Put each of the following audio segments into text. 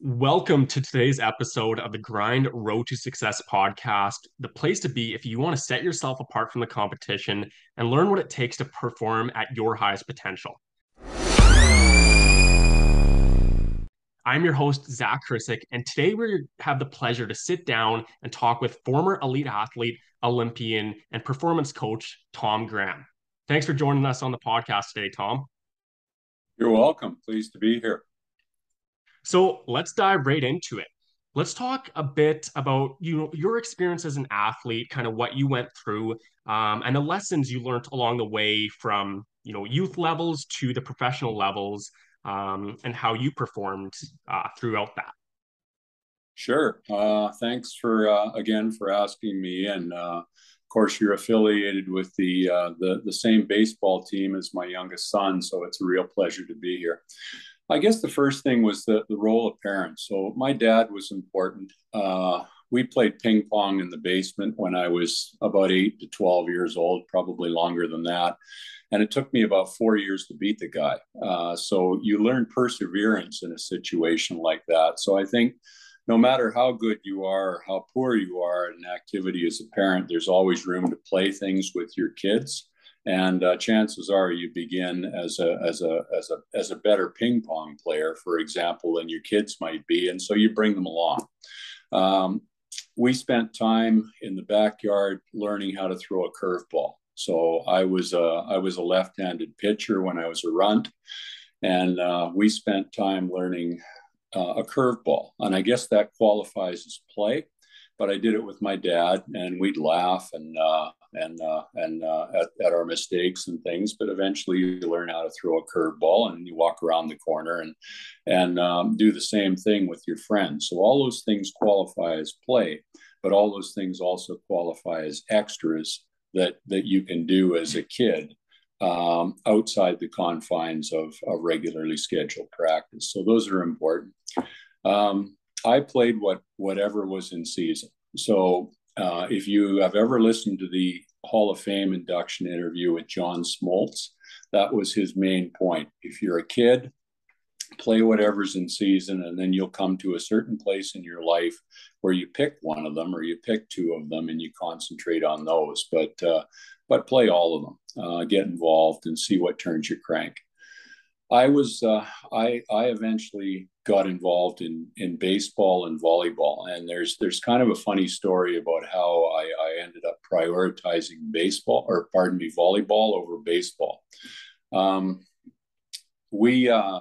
Welcome to today's episode of the Grind Road to Success podcast, the place to be if you want to set yourself apart from the competition and learn what it takes to perform at your highest potential. I'm your host, Zak Krissick, and today we have the pleasure to sit down and talk with former elite athlete, Olympian, and performance coach, Tom Graham. Thanks for joining us on the podcast today, Tom. You're welcome. Pleased to be here. So let's dive right into it. Let's talk a bit about you know your experience as an athlete, kind of what you went through, um, and the lessons you learned along the way from you know youth levels to the professional levels, um, and how you performed uh, throughout that. Sure. Uh, thanks for uh, again for asking me, and uh, of course you're affiliated with the uh, the the same baseball team as my youngest son, so it's a real pleasure to be here. I guess the first thing was the, the role of parents. So my dad was important. Uh, we played ping pong in the basement when I was about eight to 12 years old, probably longer than that. And it took me about four years to beat the guy. Uh, so you learn perseverance in a situation like that. So I think no matter how good you are or how poor you are in activity as a parent, there's always room to play things with your kids and uh, chances are you begin as a as a as a as a better ping pong player, for example, than your kids might be, and so you bring them along. Um, we spent time in the backyard learning how to throw a curveball. So I was a I was a left-handed pitcher when I was a runt, and uh, we spent time learning uh, a curveball, and I guess that qualifies as play but I did it with my dad, and we'd laugh and uh, and uh, and uh, at, at, our mistakes and things. But eventually, you learn how to throw a curveball, and you walk around the corner and and um, do the same thing with your friends. So all those things qualify as play, but all those things also qualify as extras that that you can do as a kid um, outside the confines of, of regularly scheduled practice. So those are important. Um, I played what whatever was in season. So uh, if you have ever listened to the Hall of Fame induction interview with John Smoltz, that was his main point. If you're a kid, play whatever's in season, and then you'll come to a certain place in your life where you pick one of them or you pick two of them and you concentrate on those. But uh, but play all of them. Uh, get involved and see what turns your crank. I was uh, I I eventually got involved in in baseball and volleyball, and there's there's kind of a funny story about how I, I ended up prioritizing baseball or pardon me volleyball over baseball. Um, we uh,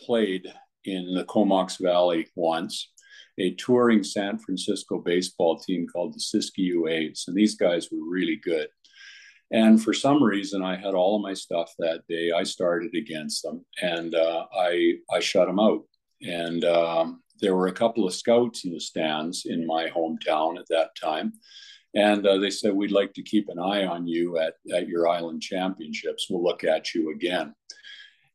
played in the Comox Valley once, a touring San Francisco baseball team called the Siskiyou A's, and these guys were really good. And for some reason, I had all of my stuff that day. I started against them, and uh, I I shut them out. And um, there were a couple of scouts in the stands in my hometown at that time, and uh, they said we'd like to keep an eye on you at at your island championships. We'll look at you again.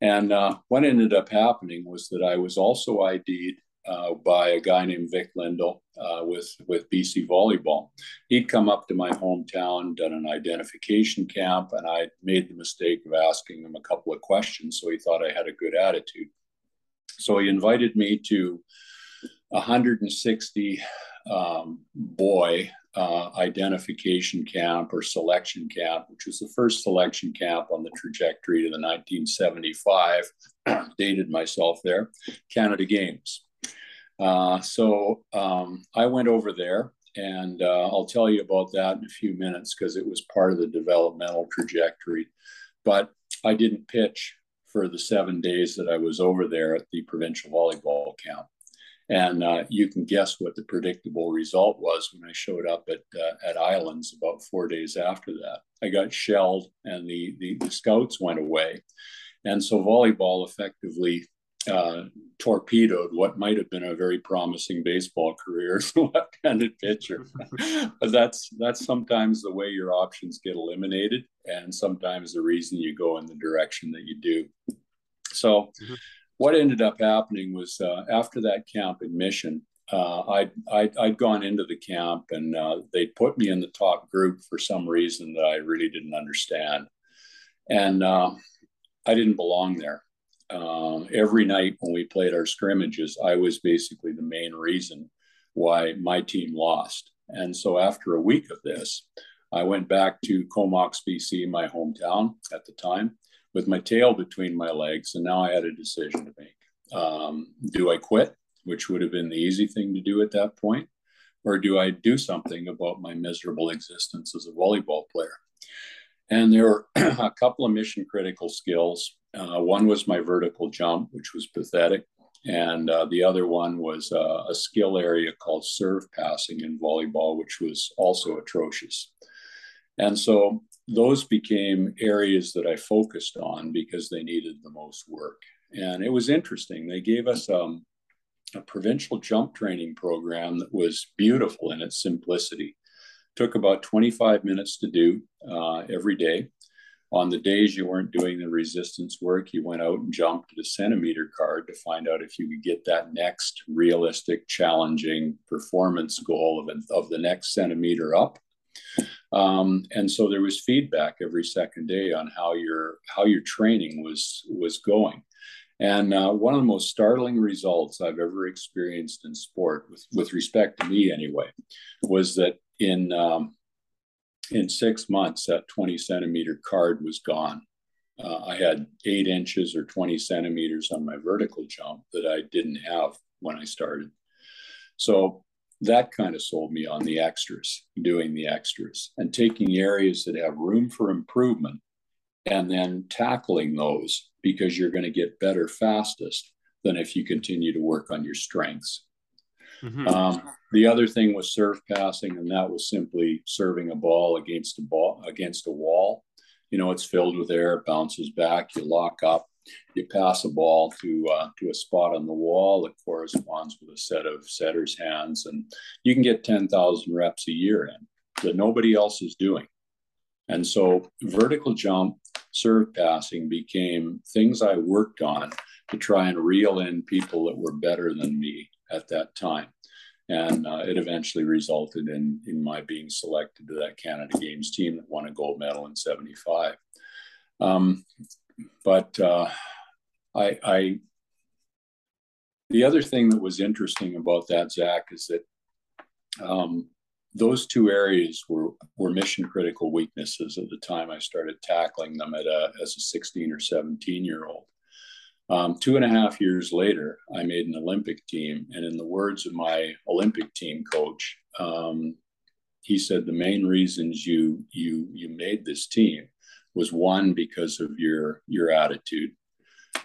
And uh, what ended up happening was that I was also ID'd uh, by a guy named Vic Lindell uh, with with BC Volleyball. He'd come up to my hometown, done an identification camp, and I made the mistake of asking him a couple of questions. So he thought I had a good attitude. So he invited me to a 160 um, boy uh, identification camp or selection camp, which was the first selection camp on the trajectory to the 1975, dated myself there, Canada Games. Uh, so um, I went over there, and uh, I'll tell you about that in a few minutes because it was part of the developmental trajectory. But I didn't pitch for the seven days that I was over there at the provincial volleyball camp. And uh, you can guess what the predictable result was when I showed up at uh, at Islands about four days after that. I got shelled, and the, the, the scouts went away, and so volleyball effectively uh, torpedoed what might have been a very promising baseball career as a left-handed pitcher. but that's that's sometimes the way your options get eliminated, and sometimes the reason you go in the direction that you do. So, mm-hmm. what ended up happening was uh, after that camp admission, uh, I'd, I'd, I'd, gone into the camp and uh, they put me in the top group for some reason that I really didn't understand. And uh, I didn't belong there. Um, every night when we played our scrimmages, I was basically the main reason why my team lost. And so after a week of this, I went back to Comox, BC, my hometown at the time, with my tail between my legs. And now I had a decision to make. Um, do I quit, which would have been the easy thing to do at that point, or do I do something about my miserable existence as a volleyball player? And there were a couple of mission critical skills. Uh, one was my vertical jump, which was pathetic. And uh, the other one was uh, a skill area called serve passing in volleyball, which was also atrocious. And so those became areas that I focused on because they needed the most work. And it was interesting. They gave us um, a provincial jump training program that was beautiful in its simplicity. Took about 25 minutes to do uh, every day. On the days you weren't doing the resistance work, you went out and jumped a centimeter card to find out if you could get that next realistic, challenging performance goal of, of the next centimeter up. Um, and so there was feedback every second day on how your how your training was was going. And uh, one of the most startling results I've ever experienced in sport, with, with respect to me anyway, was that in um, in six months, that 20 centimeter card was gone. Uh, I had eight inches or 20 centimeters on my vertical jump that I didn't have when I started. So that kind of sold me on the extras, doing the extras and taking areas that have room for improvement and then tackling those because you're going to get better fastest than if you continue to work on your strengths. Mm-hmm. Um, the other thing was serve passing, and that was simply serving a ball against a ball against a wall. You know, it's filled with air, it bounces back, you lock up, you pass a ball to uh, to a spot on the wall that corresponds with a set of setter's hands, and you can get ten thousand reps a year in that nobody else is doing. And so, vertical jump, serve passing became things I worked on to try and reel in people that were better than me at that time. And uh, it eventually resulted in, in my being selected to that Canada Games team that won a gold medal in 75. Um, but uh, I, I, the other thing that was interesting about that, Zak, is that um, those two areas were, were mission critical weaknesses at the time I started tackling them at a, as a 16 or 17 year old. Um, two and a half years later, I made an Olympic team. And in the words of my Olympic team coach, um, he said the main reasons you you you made this team was one because of your your attitude,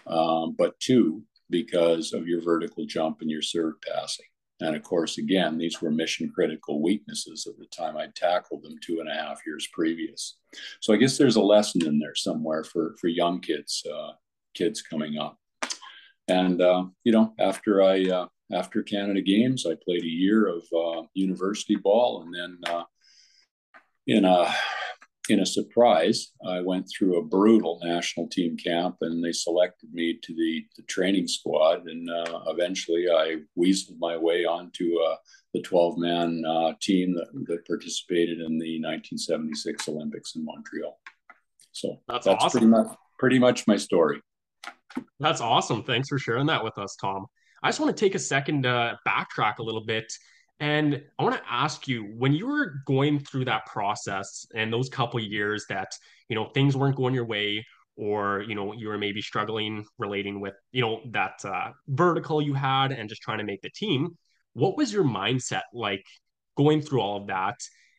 um, but two because of your vertical jump and your serve passing. And of course, again, these were mission critical weaknesses at the time I tackled them two and a half years previous. So I guess there's a lesson in there somewhere for for young kids uh, kids coming up. And uh, you know, after I uh, after Canada Games, I played a year of uh, university ball, and then uh, in a in a surprise, I went through a brutal national team camp, and they selected me to the, the training squad. And uh, eventually, I weaseled my way onto uh, the 12 man uh, team that, that participated in the 1976 Olympics in Montreal. So that's, that's awesome. pretty much pretty much my story. That's awesome. Thanks for sharing that with us, Tom. I just want to take a second to backtrack a little bit and I want to ask you when you were going through that process and those couple years that, you know, things weren't going your way or, you know, you were maybe struggling relating with, you know, that uh, vertical you had and just trying to make the team, what was your mindset like going through all of that?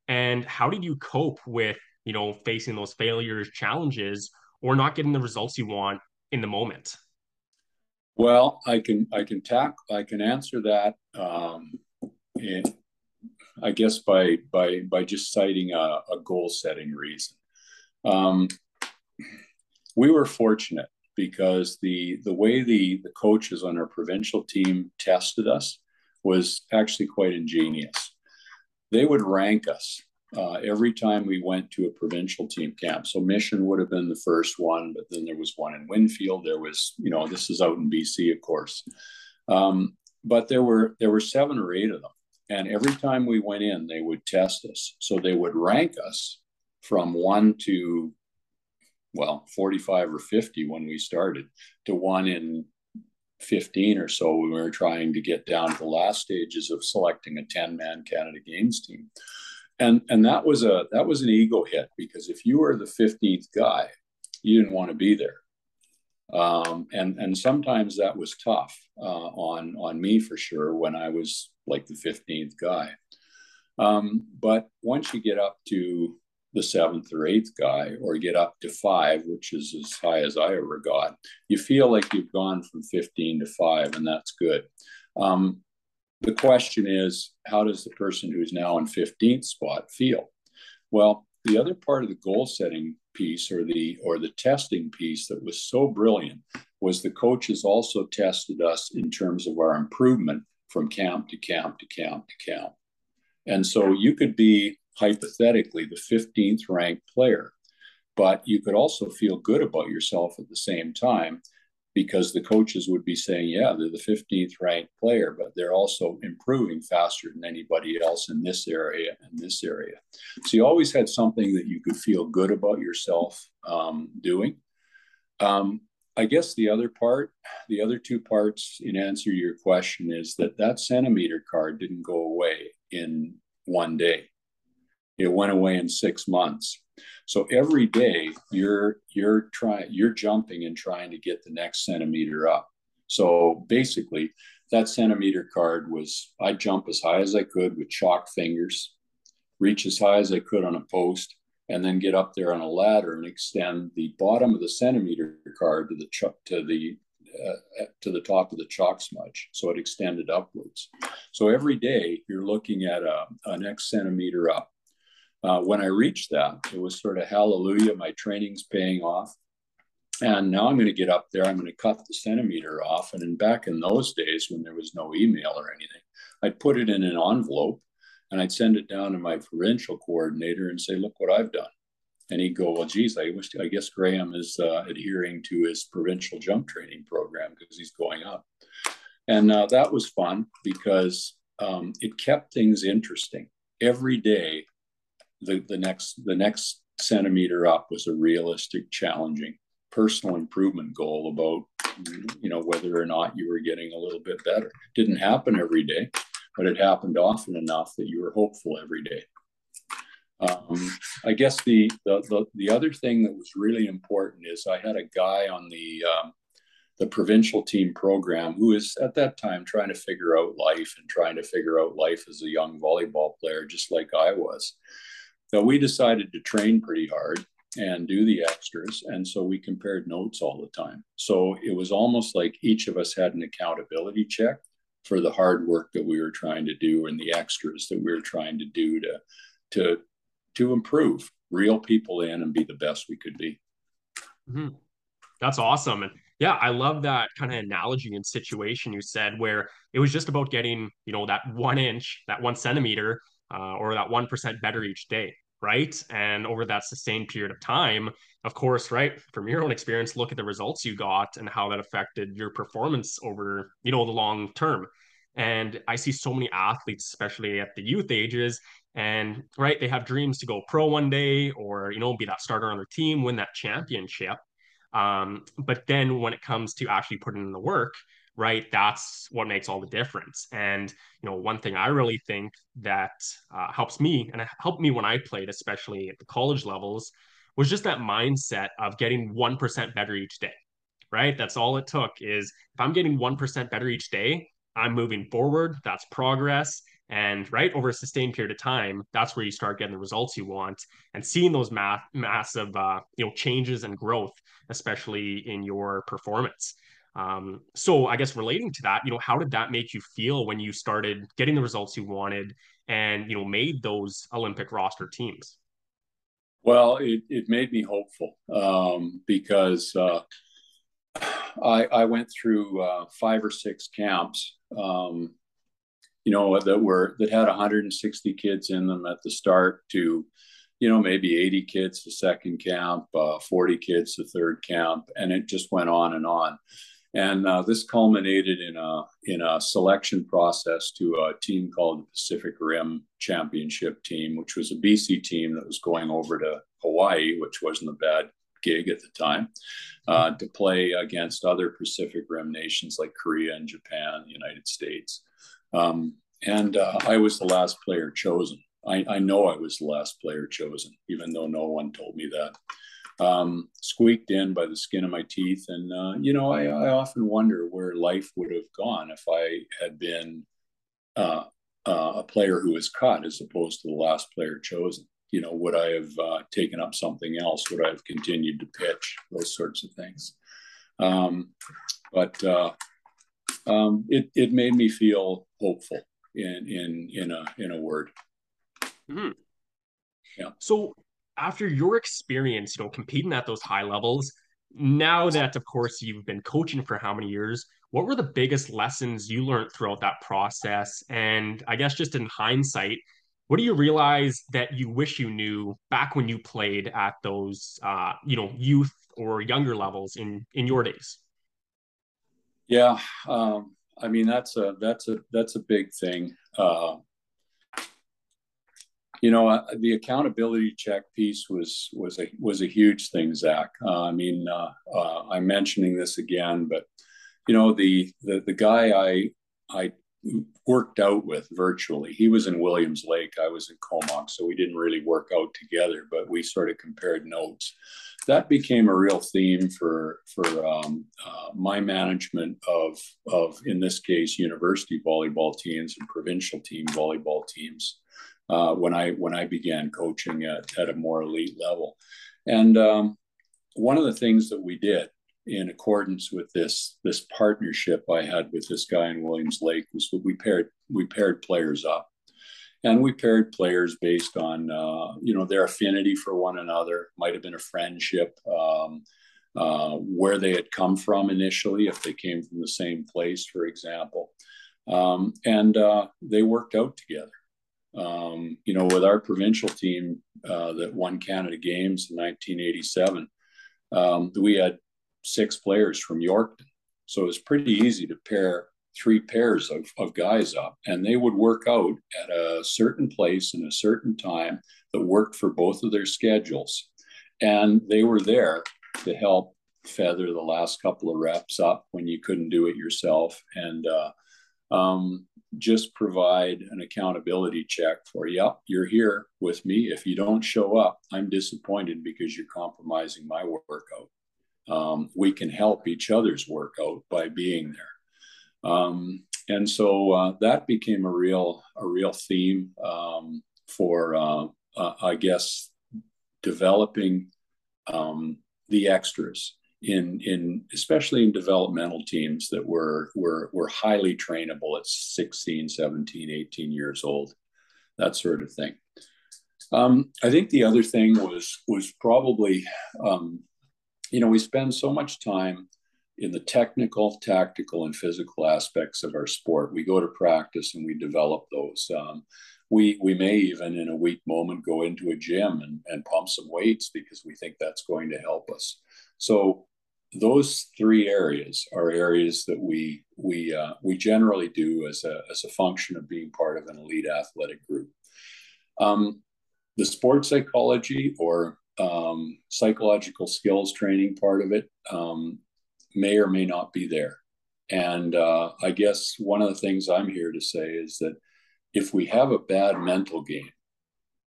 And how did you cope with, you know, facing those failures, challenges, or not getting the results you want in the moment? Well, I can I can tack I can answer that um, I guess by by by just citing a, a goal setting reason. Um, we were fortunate because the the way the the coaches on our provincial team tested us was actually quite ingenious. They would rank us uh, every time we went to a provincial team camp. So Mission would have been the first one, but then there was one in Winfield. There was, you know, this is out in BC, of course. Um, but there were there were seven or eight of them, and every time we went in, they would test us. So they would rank us from one to well, 45 or 50 when we started, to one in 15 or so when we were trying to get down to the last stages of selecting a 10 man Canada Games team. And, and that was a that was an ego hit because if you were the 15th guy, you didn't want to be there. Um, and and sometimes that was tough uh, on on me for sure when I was like the 15th guy. Um, but once you get up to the seventh or eighth guy or get up to five, which is as high as I ever got, you feel like you've gone from 15 to five, and that's good. Um, the question is, how does the person who's now in 15th spot feel? Well, the other part of the goal setting piece or the or the testing piece that was so brilliant was the coaches also tested us in terms of our improvement from camp to camp to camp to camp. And so you could be hypothetically the 15th ranked player. But you could also feel good about yourself at the same time because the coaches would be saying, yeah, they're the 15th ranked player, but they're also improving faster than anybody else in this area and this area. So you always had something that you could feel good about yourself um, doing. Um, I guess the other part, the other two parts in answer to your question is that that centimeter card didn't go away in one day. It went away in six months. So every day you're you're trying you're jumping and trying to get the next centimeter up. So basically, that centimeter card was I jump as high as I could with chalk fingers, reach as high as I could on a post, and then get up there on a ladder and extend the bottom of the centimeter card to the ch- to the uh, to the top of the chalk smudge. So it extended upwards. So every day you're looking at a, a next centimeter up uh, when I reached that, it was sort of hallelujah, my training's paying off. And now I'm going to get up there, I'm going to cut the centimeter off. And in back in those days when there was no email or anything, I'd put it in an envelope and I'd send it down to my provincial coordinator and say, look what I've done. And he'd go, well, geez, I, wish, I guess Graham is uh, adhering to his provincial jump training program because he's going up. And uh, that was fun because um, it kept things interesting. Every day the, the next the next centimeter up was a realistic, challenging personal improvement goal about you know whether or not you were getting a little bit better. Didn't happen every day, but it happened often enough that you were hopeful every day. Um, I guess the, the, the the other thing that was really important is I had a guy on the um, the provincial team program who is at that time trying to figure out life and trying to figure out life as a young volleyball player, just like I was. So we decided to train pretty hard and do the extras. And so we compared notes all the time. So it was almost like each of us had an accountability check for the hard work that we were trying to do and the extras that we were trying to do to to to improve, reel people in and be the best we could be. Mm-hmm. That's awesome. And yeah, I love that kind of analogy and situation you said where it was just about getting, you know, that one inch, that one centimeter, uh, or that 1% better each day right? And over that sustained period of time, of course, right, from your own experience, look at the results you got and how that affected your performance over, you know, the long term. And I see so many athletes, especially at the youth ages, and right, they have dreams to go pro one day or, you know, be that starter on their team, win that championship. Um, but then when it comes to actually putting in the work, right? That's what makes all the difference. And you know one thing i really think that uh, helps me and it helped me when i played especially at the college levels was just that mindset of getting 1% better each day right? That's all it took is if i'm getting 1% better each day i'm moving forward that's progress. And right over a sustained period of time that's where you start getting the results you want and seeing those math massive uh, you know changes and growth especially in your performance um, so I guess relating to that, you know, how did that make you feel when you started getting the results you wanted and, you know, made those Olympic roster teams? Well, it, it made me hopeful um, because uh, I, I went through uh, five or six camps, um, you know, that were that had 160 kids in them at the start to, you know, maybe 80 kids the second camp, uh, 40 kids the third camp, and it just went on and on. And uh, this culminated in a in a selection process to a team called the Pacific Rim Championship Team, which was a BC team that was going over to Hawaii, which wasn't a bad gig at the time uh, to play against other Pacific Rim nations like Korea and Japan, the United States. Um, and uh, I was the last player chosen. I, I, know I was the last player chosen, even though no one told me that. Um, squeaked in by the skin of my teeth. And, uh, you know, I, I, often wonder where life would have gone if I had been uh, uh, a player who was cut as opposed to the last player chosen. You know, would I have uh, taken up something else? Would I have continued to pitch? Those sorts of things. Um, but uh, um, it it made me feel hopeful in in in a in a word. Mm-hmm. Yeah. So after your experience, you know, competing at those high levels, now that of course you've been coaching for how many years, what were the biggest lessons you learned throughout that process? And I guess just in hindsight, what do you realize that you wish you knew back when you played at those uh, you know, youth or younger levels in in your days? Yeah, um, I mean that's a that's a that's a big thing. Uh, you know, uh, the accountability check piece was was a was a huge thing, Zak. Uh, I mean, uh, uh, I'm mentioning this again, but you know, the the the guy I I worked out with virtually. He was in Williams Lake. I was in Comox, so we didn't really work out together, but we sort of compared notes. That became a real theme for for um, uh, my management of of in this case university volleyball teams and provincial team volleyball teams uh, when I when I began coaching at, at a more elite level. And um, one of the things that we did in accordance with this this partnership I had with this guy in Williams Lake was that we paired we paired players up, and we paired players based on uh, you know their affinity for one another. Might have been a friendship. Um, uh, where they had come from initially, if they came from the same place, for example. Um, and uh, they worked out together. Um, you know, with our provincial team uh, that won Canada Games in 1987, um, we had six players from Yorkton. So it was pretty easy to pair three pairs of, of guys up, and they would work out at a certain place in a certain time that worked for both of their schedules. And they were there to help feather the last couple of reps up when you couldn't do it yourself. And uh, um, just provide an accountability check for, yep, you're here with me. If you don't show up, I'm disappointed because you're compromising my workout. Um, we can help each other's workout by being there. Um, and so uh, that became a real a real theme um, for uh, uh, I guess developing um, the extras in in especially in developmental teams that were were were highly trainable at 16 17 18 years old that sort of thing. Um, i think the other thing was was probably um, you know we spend so much time in the technical tactical and physical aspects of our sport. We go to practice and we develop those. Um, we we may even in a weak moment go into a gym and, and pump some weights because we think that's going to help us. So those three areas are areas that we we uh, we generally do as a as a function of being part of an elite athletic group. Um, the sports psychology or um, psychological skills training part of it um, may or may not be there. And uh, I guess one of the things I'm here to say is that if we have a bad mental game,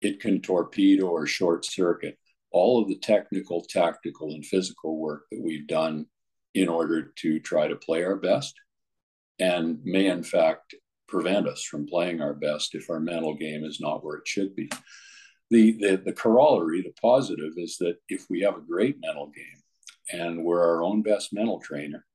it can torpedo or short circuit all of the technical, tactical, and physical work that we've done in order to try to play our best and may, in fact, prevent us from playing our best if our mental game is not where it should be. The, the, the corollary, the positive, is that if we have a great mental game and we're our own best mental trainer,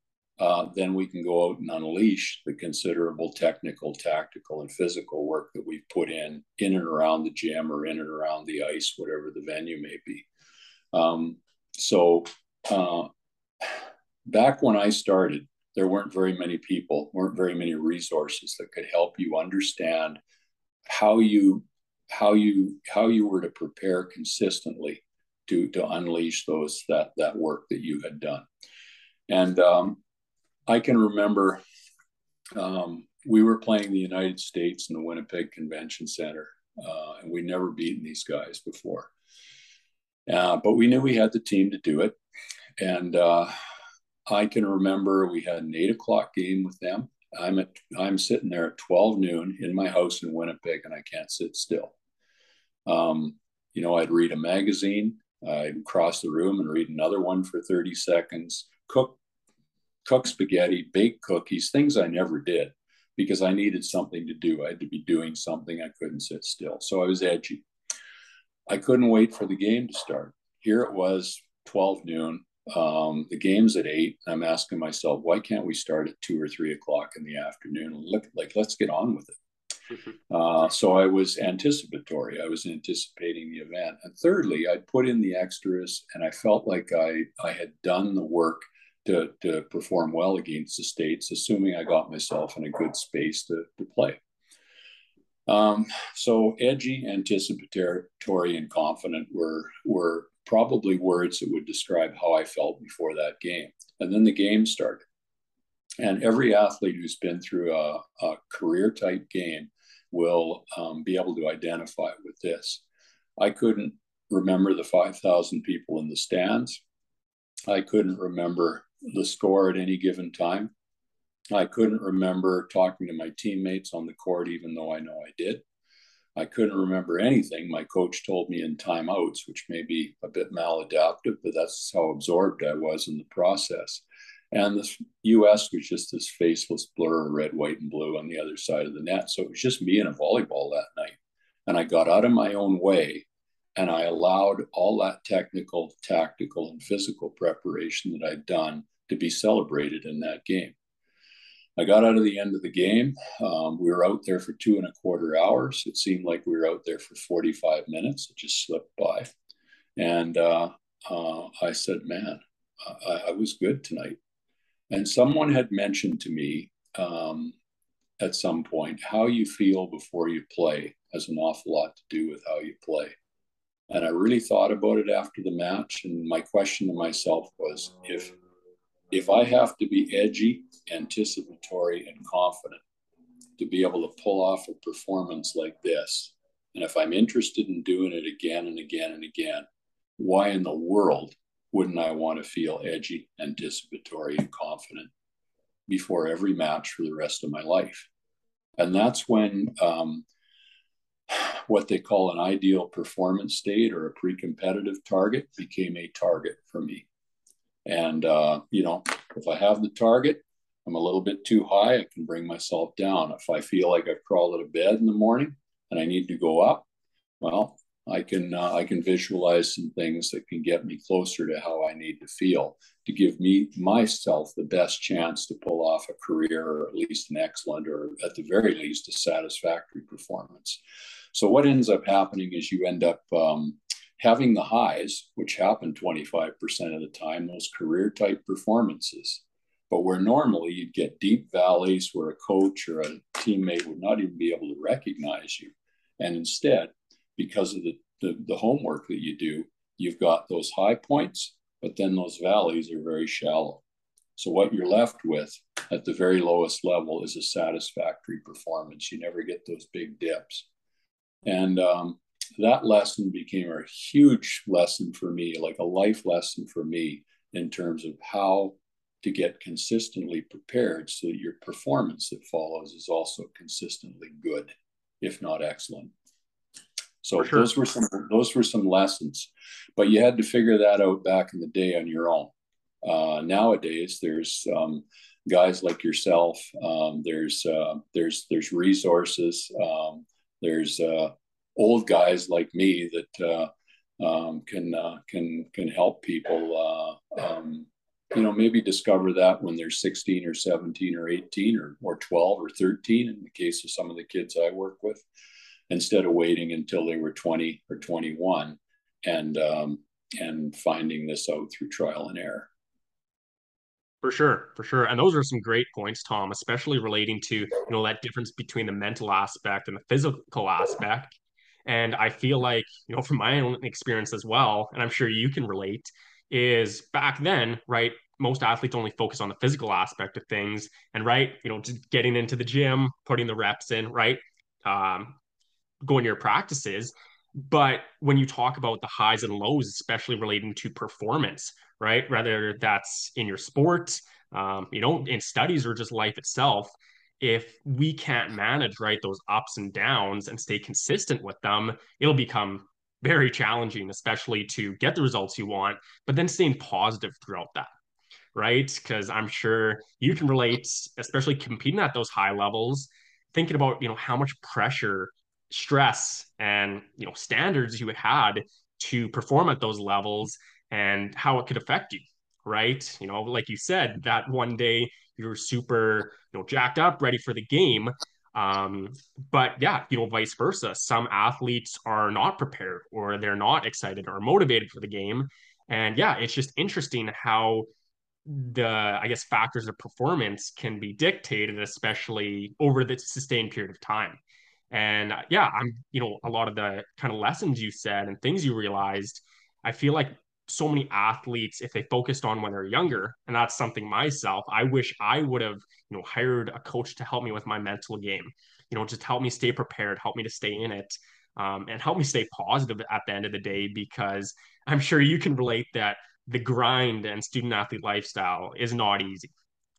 uh, then we can go out and unleash the considerable technical, tactical, and physical work that we've put in in and around the gym or in and around the ice, whatever the venue may be. Um, so uh, back when I started, there weren't very many people, weren't very many resources that could help you understand how you how you how you were to prepare consistently to to unleash those that that work that you had done. And um, I can remember um, we were playing the United States in the Winnipeg Convention Center, uh, and we'd never beaten these guys before. Uh, but we knew we had the team to do it. And uh, I can remember we had an eight o'clock game with them. I'm at I'm sitting there at 12 noon in my house in Winnipeg and I can't sit still. Um, you know, I'd read a magazine, I'd cross the room and read another one for 30 seconds, cook cook spaghetti, bake cookies, things I never did because I needed something to do. I had to be doing something. I couldn't sit still. So I was edgy. I couldn't wait for the game to start. Here it was 12 noon. Um, the game's at eight. I'm asking myself, why can't we start at two or three o'clock in the afternoon? Look, like, let's get on with it. Uh, so I was anticipatory. I was anticipating the event. And thirdly, I put in the extras and I felt like I, I had done the work to, to perform well against the States, assuming I got myself in a good space to, to play. Um, so edgy, anticipatory, and confident were, were probably words that would describe how I felt before that game. And then the game started. And every athlete who's been through a, a career type game will um, be able to identify with this. I couldn't remember the 5,000 people in the stands. I couldn't remember the score at any given time. I couldn't remember talking to my teammates on the court, even though I know I did. I couldn't remember anything my coach told me in timeouts, which may be a bit maladaptive, but that's how absorbed I was in the process. And the US was just this faceless blur of red, white, and blue on the other side of the net. So it was just me and a volleyball that night. And I got out of my own way and I allowed all that technical, tactical, and physical preparation that I'd done to be celebrated in that game. I got out of the end of the game. Um, we were out there for two and a quarter hours. It seemed like we were out there for 45 minutes. It just slipped by. And uh, uh, I said, man, I, I, was good tonight. And someone had mentioned to me um, at some point how you feel before you play has an awful lot to do with how you play. And I really thought about it after the match. And my question to myself was if if I have to be edgy, anticipatory, and confident to be able to pull off a performance like this, and if I'm interested in doing it again and again and again, why in the world wouldn't I want to feel edgy, anticipatory, and confident before every match for the rest of my life? And that's when um, what they call an ideal performance state or a pre competitive target became a target for me. And, uh, you know, if I have the target, I'm a little bit too high, I can bring myself down. If I feel like I've crawled out of bed in the morning and I need to go up, well, I can uh, I can visualize some things that can get me closer to how I need to feel to give me myself the best chance to pull off a career or at least an excellent or at the very least a satisfactory performance. So what ends up happening is you end up um, having the highs, which happen 25% of the time, those career type performances. But where normally you'd get deep valleys where a coach or a teammate would not even be able to recognize you. And instead, because of the, the, the homework that you do, you've got those high points, but then those valleys are very shallow. So what you're left with at the very lowest level is a satisfactory performance. You never get those big dips. And um, that lesson became a huge lesson for me, like a life lesson for me in terms of how to get consistently prepared so that your performance that follows is also consistently good, if not excellent. So sure. those were some those were some lessons, but you had to figure that out back in the day on your own. Uh, nowadays, there's um, guys like yourself. Um, there's uh, there's there's resources. Um, there's uh, old guys like me that uh, um, can uh, can can help people. Uh, um, you know, maybe discover that when they're 16 or 17 or 18 or, or 12 or 13 in the case of some of the kids I work with, instead of waiting until they were 20 or 21 and um, and finding this out through trial and error. For sure, for sure. And those are some great points, Tom, especially relating to, you know, that difference between the mental aspect and the physical aspect. And I feel like, you know, from my own experience as well, and I'm sure you can relate, is back then, right? Most athletes only focus on the physical aspect of things. And right, you know, just getting into the gym, putting the reps in, right? Um, going to your practices. But when you talk about the highs and lows, especially relating to performance, right? Whether that's in your sport, um, you know, in studies or just life itself, if we can't manage right those ups and downs and stay consistent with them, it'll become very challenging, especially to get the results you want, but then staying positive throughout that right? Because I'm sure you can relate, especially competing at those high levels, thinking about, you know, how much pressure, stress, and, you know, standards you had to perform at those levels and how it could affect you, right? You know, like you said, that one day you're super, you know, jacked up, ready for the game. Um, but yeah, you know, vice versa. Some athletes are not prepared or they're not excited or motivated for the game. And yeah, it's just interesting how the I guess factors of performance can be dictated, especially over the sustained period of time. And yeah, I'm you know a lot of the kind of lessons you said and things you realized. I feel like so many athletes, if they focused on when they're younger, and that's something myself, I wish I would have you know hired a coach to help me with my mental game. You know, just help me stay prepared, help me to stay in it. Um, and help me stay positive at the end of the day because I'm sure you can relate that the grind and student athlete lifestyle is not easy,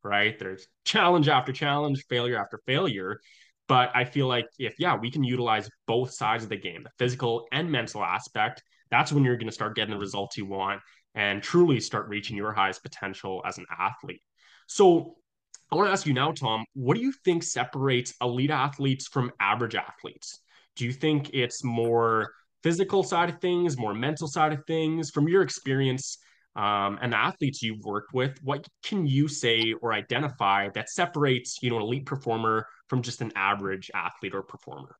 right? There's challenge after challenge, failure after failure. But I feel like if, yeah, we can utilize both sides of the game, the physical and mental aspect, that's when you're going to start getting the results you want and truly start reaching your highest potential as an athlete. So I want to ask you now, Tom, what do you think separates elite athletes from average athletes? Do you think it's more physical side of things, more mental side of things? From your experience, um, and the athletes you've worked with, what can you say or identify that separates, you know, an elite performer from just an average athlete or performer?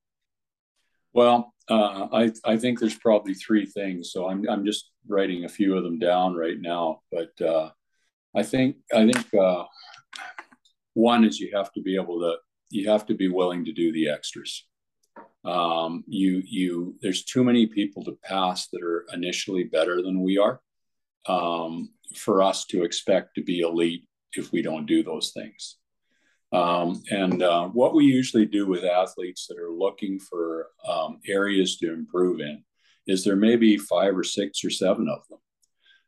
Well, uh, I I think there's probably three things. So I'm I'm just writing a few of them down right now. But uh, I think I think uh, one is you have to be able to you have to be willing to do the extras. Um, you you there's too many people to pass that are initially better than we are um, for us to expect to be elite if we don't do those things. Um, and uh, what we usually do with athletes that are looking for um, areas to improve in is there may be five or six or seven of them.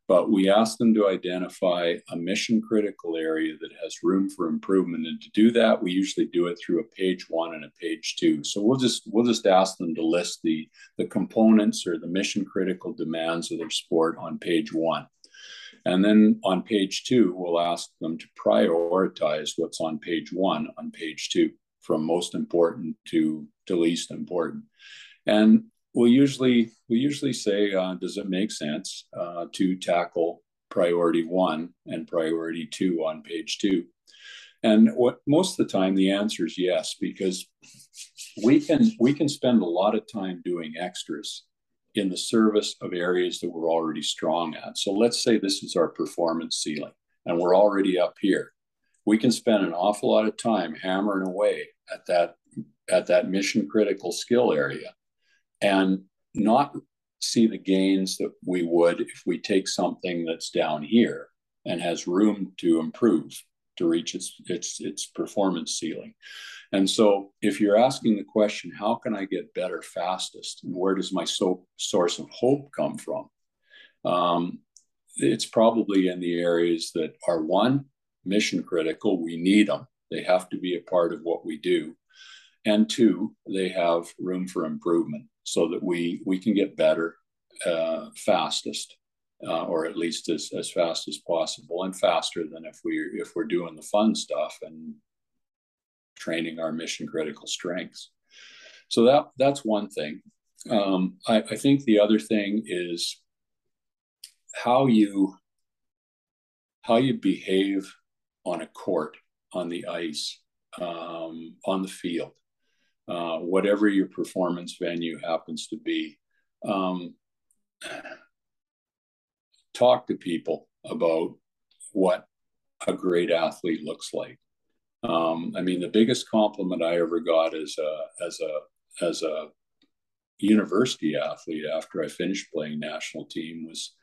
But we ask them to identify a mission critical area that has room for improvement. And to do that we usually do it through a page one and a page two. So we'll just we'll just ask them to list the the components or the mission critical demands of their sport on page one and then on page two we'll ask them to prioritize what's on page one on page two from most important to to least important and we usually we usually say, uh, does it make sense uh, to tackle priority one and priority two on page two? And what most of the time the answer is yes, because we can we can spend a lot of time doing extras in the service of areas that we're already strong at. So let's say this is our performance ceiling and we're already up here. We can spend an awful lot of time hammering away at that at that mission critical skill area and not see the gains that we would if we take something that's down here and has room to improve to reach its its its performance ceiling. And so if you're asking the question, how can I get better fastest? And where does my so, source of hope come from? Um, it's probably in the areas that are one, mission critical. We need them. They have to be a part of what we do. And two, they have room for improvement so that we we can get better uh, fastest, uh, or at least as, as fast as possible, and faster than if we if we're doing the fun stuff and training our mission critical strengths. So that that's one thing. Um, I, I think the other thing is how you how you behave on a court, on the ice, um, on the field. Uh, whatever your performance venue happens to be. Um, talk to people about what a great athlete looks like. Um, I mean, the biggest compliment I ever got as a as a as a university athlete after I finished playing national team was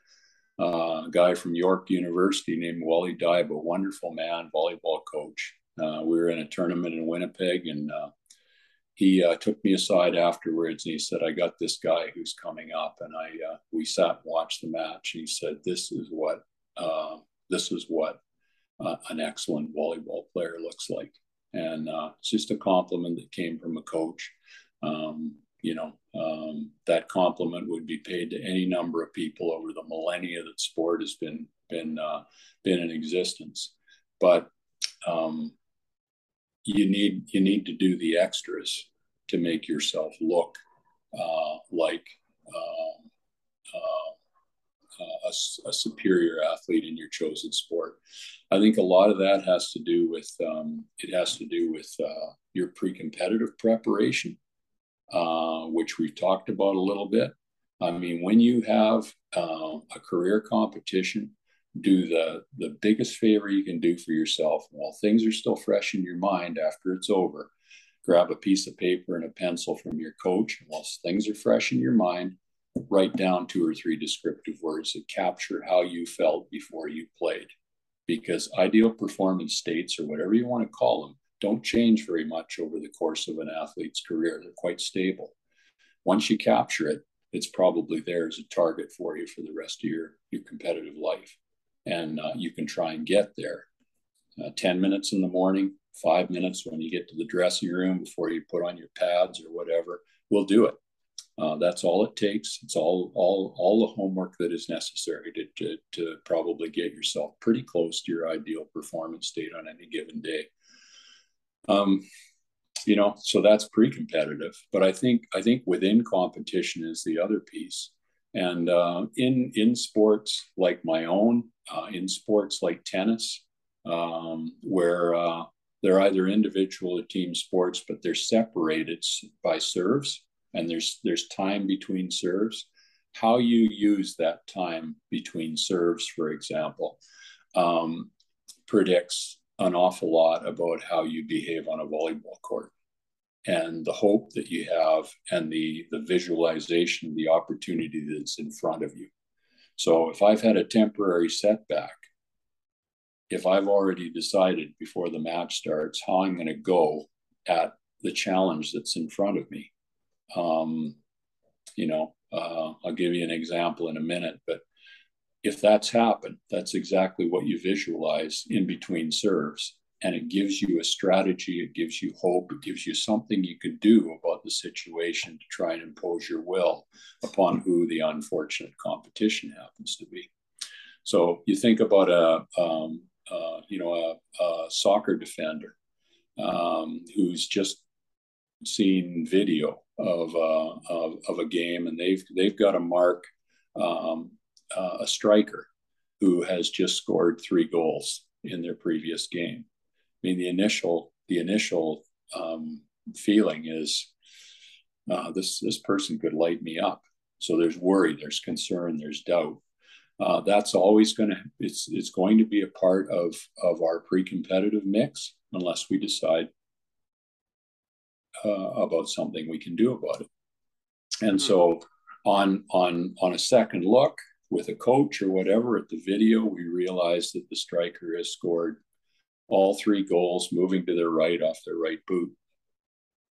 uh, a guy from York University named Wally Dyba, a wonderful man, volleyball coach. Uh, we were in a tournament in Winnipeg, and uh, he uh, took me aside afterwards and he said, "I got this guy who's coming up," and I uh, we sat and watched the match. And he said, "This is what uh, this is what uh, an excellent volleyball player looks like," and uh, it's just a compliment that came from a coach. Um, you know, um, that compliment would be paid to any number of people over the millennia that sport has been been uh, been in existence, but um, you need you need to do the extras to make yourself look uh, like um, uh, uh, a, a, superior athlete in your chosen sport. I think a lot of that has to do with um, it has to do with uh, your pre-competitive preparation, uh, which we've talked about a little bit. I mean, when you have uh, a career competition do the the biggest favor you can do for yourself while things are still fresh in your mind after it's over. Grab a piece of paper and a pencil from your coach and whilst things are fresh in your mind write down two or three descriptive words that capture how you felt before you played. Because ideal performance states or whatever you want to call them don't change very much over the course of an athlete's career. They're quite stable. Once you capture it it's probably there as a target for you for the rest of your, your competitive life and uh, you can try and get there. Uh, 10 minutes in the morning, five minutes when you get to the dressing room before you put on your pads or whatever, we'll do it. Uh, that's all it takes. It's all all all the homework that is necessary to, to, to probably get yourself pretty close to your ideal performance state on any given day. Um, you know, so that's pre-competitive. But I think I think within competition is the other piece. And uh, in in sports like my own, uh, in sports like tennis, um, where uh, they're either individual or team sports, but they're separated by serves, and there's there's time between serves. How you use that time between serves, for example, um, predicts an awful lot about how you behave on a volleyball court and the hope that you have and the the visualization the opportunity that's in front of you. So if i've had a temporary setback if i've already decided before the match starts how i'm going to go at the challenge that's in front of me um, you know uh, i'll give you an example in a minute but if that's happened that's exactly what you visualize in between serves and it gives you a strategy, it gives you hope, it gives you something you could do about the situation to try and impose your will upon who the unfortunate competition happens to be. So you think about a, um, uh, you know, a, a soccer defender um, who's just seen video of, uh, of, of a game, and they've they've got to mark um, uh, a striker who has just scored three goals in their previous game mean, the initial the initial um, feeling is uh, this this person could light me up. So there's worry, there's concern, there's doubt. Uh, that's always going to it's it's going to be a part of of our pre-competitive mix unless we decide uh, about something we can do about it. And so on on on a second look with a coach or whatever at the video, we realize that the striker has scored all three goals moving to their right off their right boot.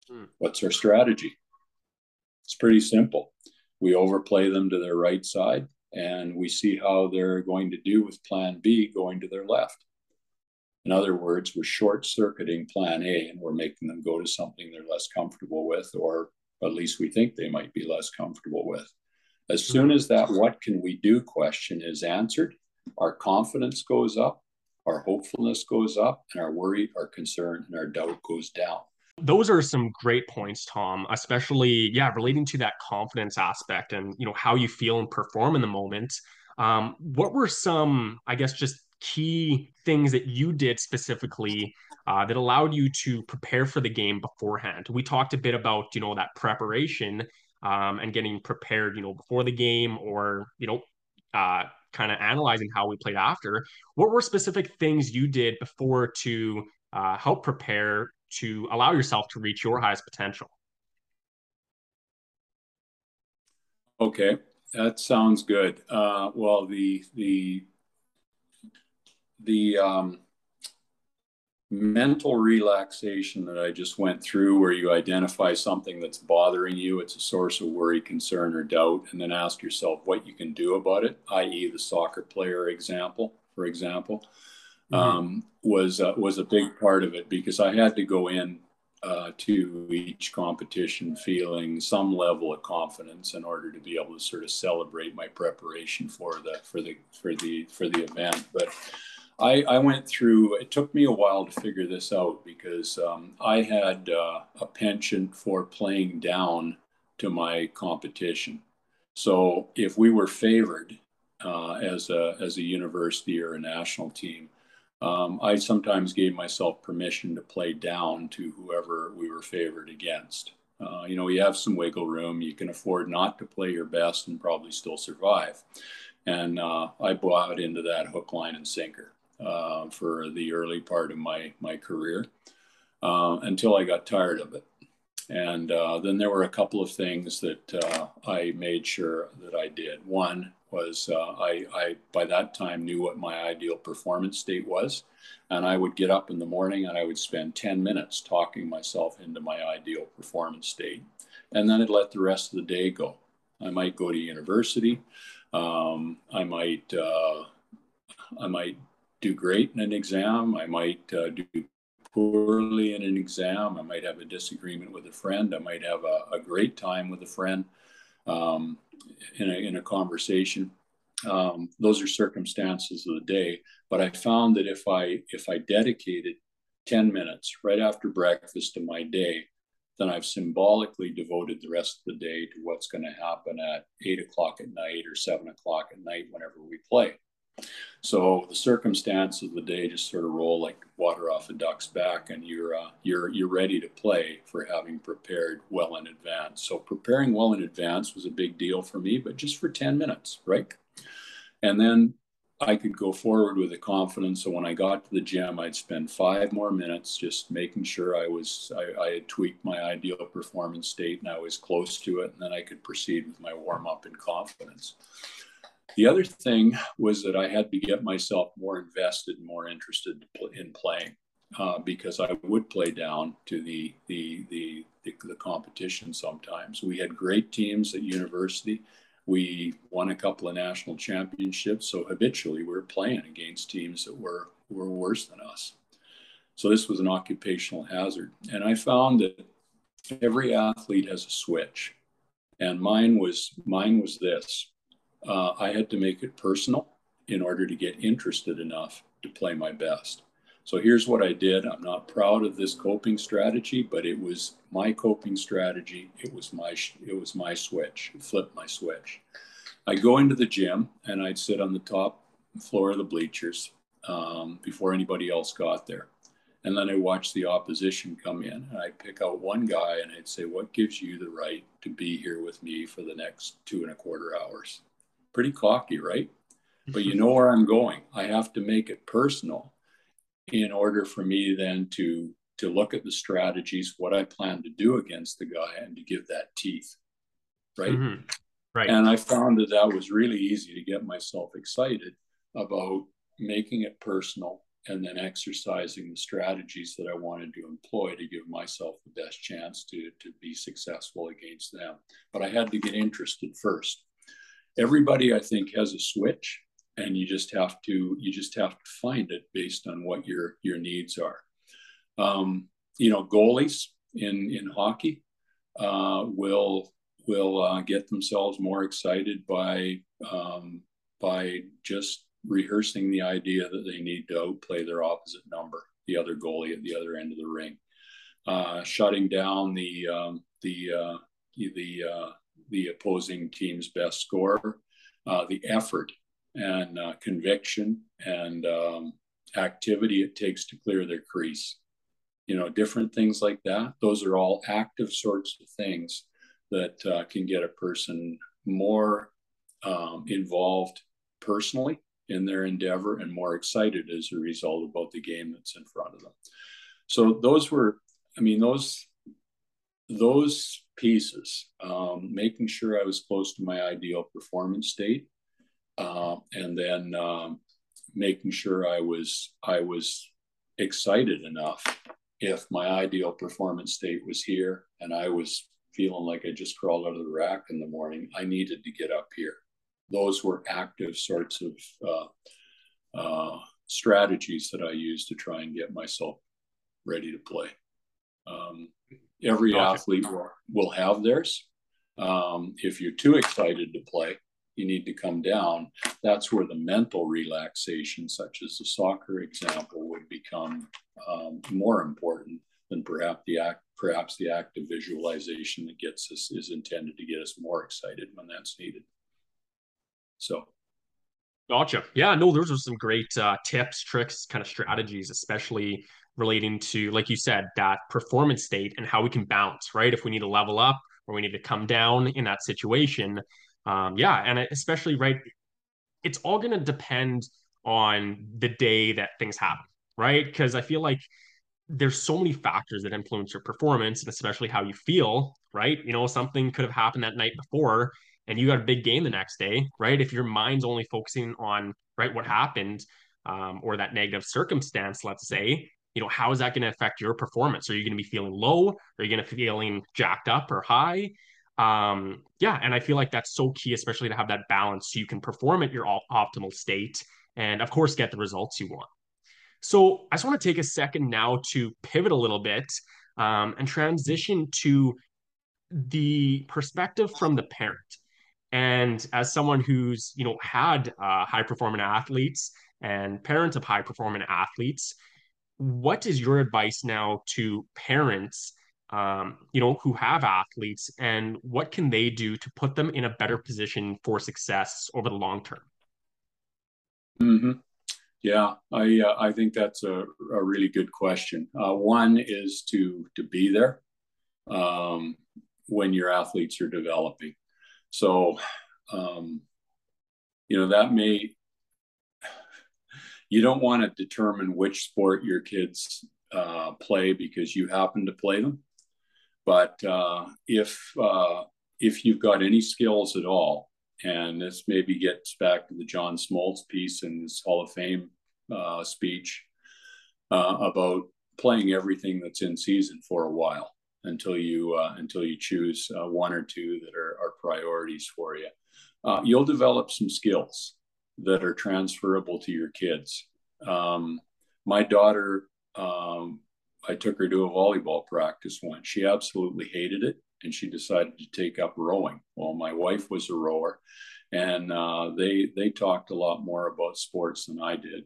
Hmm. What's our strategy? It's pretty simple. We overplay them to their right side and we see how they're going to do with plan B going to their left. In other words, we're short circuiting plan A and we're making them go to something they're less comfortable with, or at least we think they might be less comfortable with. As soon as that what can we do question is answered, our confidence goes up our hopefulness goes up and our worry, our concern, and our doubt goes down. Those are some great points, Tom, especially, yeah, relating to that confidence aspect and, you know, how you feel and perform in the moment. Um, what were some, I guess, just key things that you did specifically uh, that allowed you to prepare for the game beforehand? We talked a bit about, you know, that preparation um, and getting prepared, you know, before the game or, you know, uh, kind of analyzing how we played after, what were specific things you did before to uh, help prepare to allow yourself to reach your highest potential? Okay, that sounds good. Uh, well, the the the um, mental relaxation that I just went through, where you identify something that's bothering you, it's a source of worry, concern, or doubt, and then ask yourself what you can do about it, i.e., the soccer player example, for example, mm-hmm. um, was uh, was a big part of it because I had to go in uh, to each competition feeling some level of confidence in order to be able to sort of celebrate my preparation for the for the for the for the event, but I, I, went through, it took me a while to figure this out because um, I had uh, a penchant for playing down to my competition. So if we were favored uh, as, a, as a university or a national team, um, I sometimes gave myself permission to play down to whoever we were favored against. Uh, you know, you have some wiggle room. You can afford not to play your best and probably still survive. And uh, I bought into that hook, line, and sinker uh, for the early part of my my career uh, until I got tired of it. And uh, then there were a couple of things that uh, I made sure that I did. One was uh, I, I, by that time, knew what my ideal performance state was. And I would get up in the morning and I would spend 10 minutes talking myself into my ideal performance state. And then I'd let the rest of the day go. I might go to university. Um, I might uh, I might do great in an exam. I might uh, do poorly in an exam. I might have a disagreement with a friend. I might have a, a great time with a friend um, in, a, in a conversation. Um, those are circumstances of the day. But I found that if I if I dedicated 10 minutes right after breakfast to my day, then I've symbolically devoted the rest of the day to what's going to happen at eight o'clock at night or seven o'clock at night whenever we play. So the circumstance of the day just sort of roll like water off a duck's back, and you're uh, you're you're ready to play for having prepared well in advance. So preparing well in advance was a big deal for me, but just for ten minutes, right? And then I could go forward with the confidence. So when I got to the gym, I'd spend five more minutes just making sure I was I, I had tweaked my ideal performance state and I was close to it, and then I could proceed with my warm up in confidence. The other thing was that I had to get myself more invested, more interested in playing, uh, because I would play down to the, the the, the the competition. Sometimes we had great teams at university. We won a couple of national championships, so habitually we were playing against teams that were were worse than us. So this was an occupational hazard, and I found that every athlete has a switch, and mine was mine was this uh, I had to make it personal in order to get interested enough to play my best. So here's what I did. I'm not proud of this coping strategy, but it was my coping strategy. It was my it was my switch. It flipped my switch. I go into the gym and I'd sit on the top floor of the bleachers um, before anybody else got there. And then I watch the opposition come in and I'd pick out one guy and I'd say, What gives you the right to be here with me for the next two and a quarter hours? Pretty cocky, right? But you know where I'm going. I have to make it personal in order for me then to to look at the strategies, what I plan to do against the guy, and to give that teeth, right? Mm-hmm. Right. And I found that that was really easy to get myself excited about making it personal and then exercising the strategies that I wanted to employ to give myself the best chance to, to be successful against them. But I had to get interested first everybody i think has a switch and you just have to you just have to find it based on what your your needs are. Um, you know goalies in in hockey uh, will will uh, get themselves more excited by um, by just rehearsing the idea that they need to outplay their opposite number, the other goalie at the other end of the ring, uh, shutting down the um, the uh, the uh, the opposing team's best score, uh, the effort and uh, conviction and um, activity it takes to clear their crease. You know, different things like that. Those are all active sorts of things that uh, can get a person more um, involved personally in their endeavor and more excited as a result about the game that's in front of them. So those were, I mean, those those pieces, um, making sure I was close to my ideal performance state, uh, and then um, making sure I was I was excited enough if my ideal performance state was here and I was feeling like I just crawled out of the rack in the morning, I needed to get up here. Those were active sorts of uh, uh, strategies that I used to try and get myself ready to play. Um, every gotcha. athlete will, will have theirs. Um, if you're too excited to play, you need to come down. That's where the mental relaxation, such as the soccer example, would become um, more important than perhaps the act, perhaps the active visualization that gets us is intended to get us more excited when that's needed. So. Gotcha. Yeah, no, those are some great uh, tips, tricks, kind of strategies, especially relating to, like you said, that performance state and how we can bounce, right? If we need to level up or we need to come down in that situation. Um, yeah. And especially, right, it's all going to depend on the day that things happen, right? Because I feel like there's so many factors that influence your performance and especially how you feel, right? You know, something could have happened that night before and you got a big game the next day, right? If your mind's only focusing on, right, what happened um, or that negative circumstance, let's say, you know, how is that going to affect your performance? Are you going to be feeling low? Are you going to be feeling jacked up or high? Um, yeah, and I feel like that's so key, especially to have that balance so you can perform at your optimal state and, of course, get the results you want. So I just want to take a second now to pivot a little bit um, and transition to the perspective from the parent. And as someone who's you know had uh, high performing athletes and parents of high performing athletes, what is your advice now to parents um, you know who have athletes and what can they do to put them in a better position for success over the long term? Mm-hmm. yeah i uh, i think that's a, a really good question. Uh, one is to to be there um, when your athletes are developing. So um, you know that may you don't want to determine which sport your kids uh, play because you happen to play them. But uh, if uh, if you've got any skills at all, and this maybe gets back to the John Smoltz piece in his Hall of Fame uh, speech uh, about playing everything that's in season for a while until you uh, until you choose one or two that are, are priorities for you. you'll develop some skills that are transferable to your kids. Um, my daughter, um, I took her to a volleyball practice once. She absolutely hated it, and she decided to take up rowing. Well, my wife was a rower, and uh, they they talked a lot more about sports than I did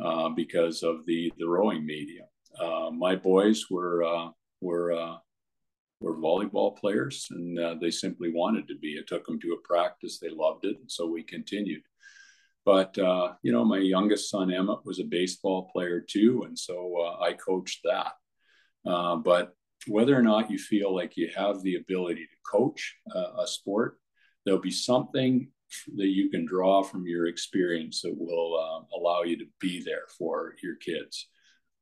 uh, because of the the rowing medium. Uh, my boys were uh, were uh, were volleyball players, and uh, they simply wanted to be. I took them to a practice; they loved it, and so we continued. But uh, you know, my youngest son Emmett was a baseball player too, and so uh, I coached that. Uh, but whether or not you feel like you have the ability to coach a sport, there'll be something that you can draw from your experience that will uh, allow you to be there for your kids.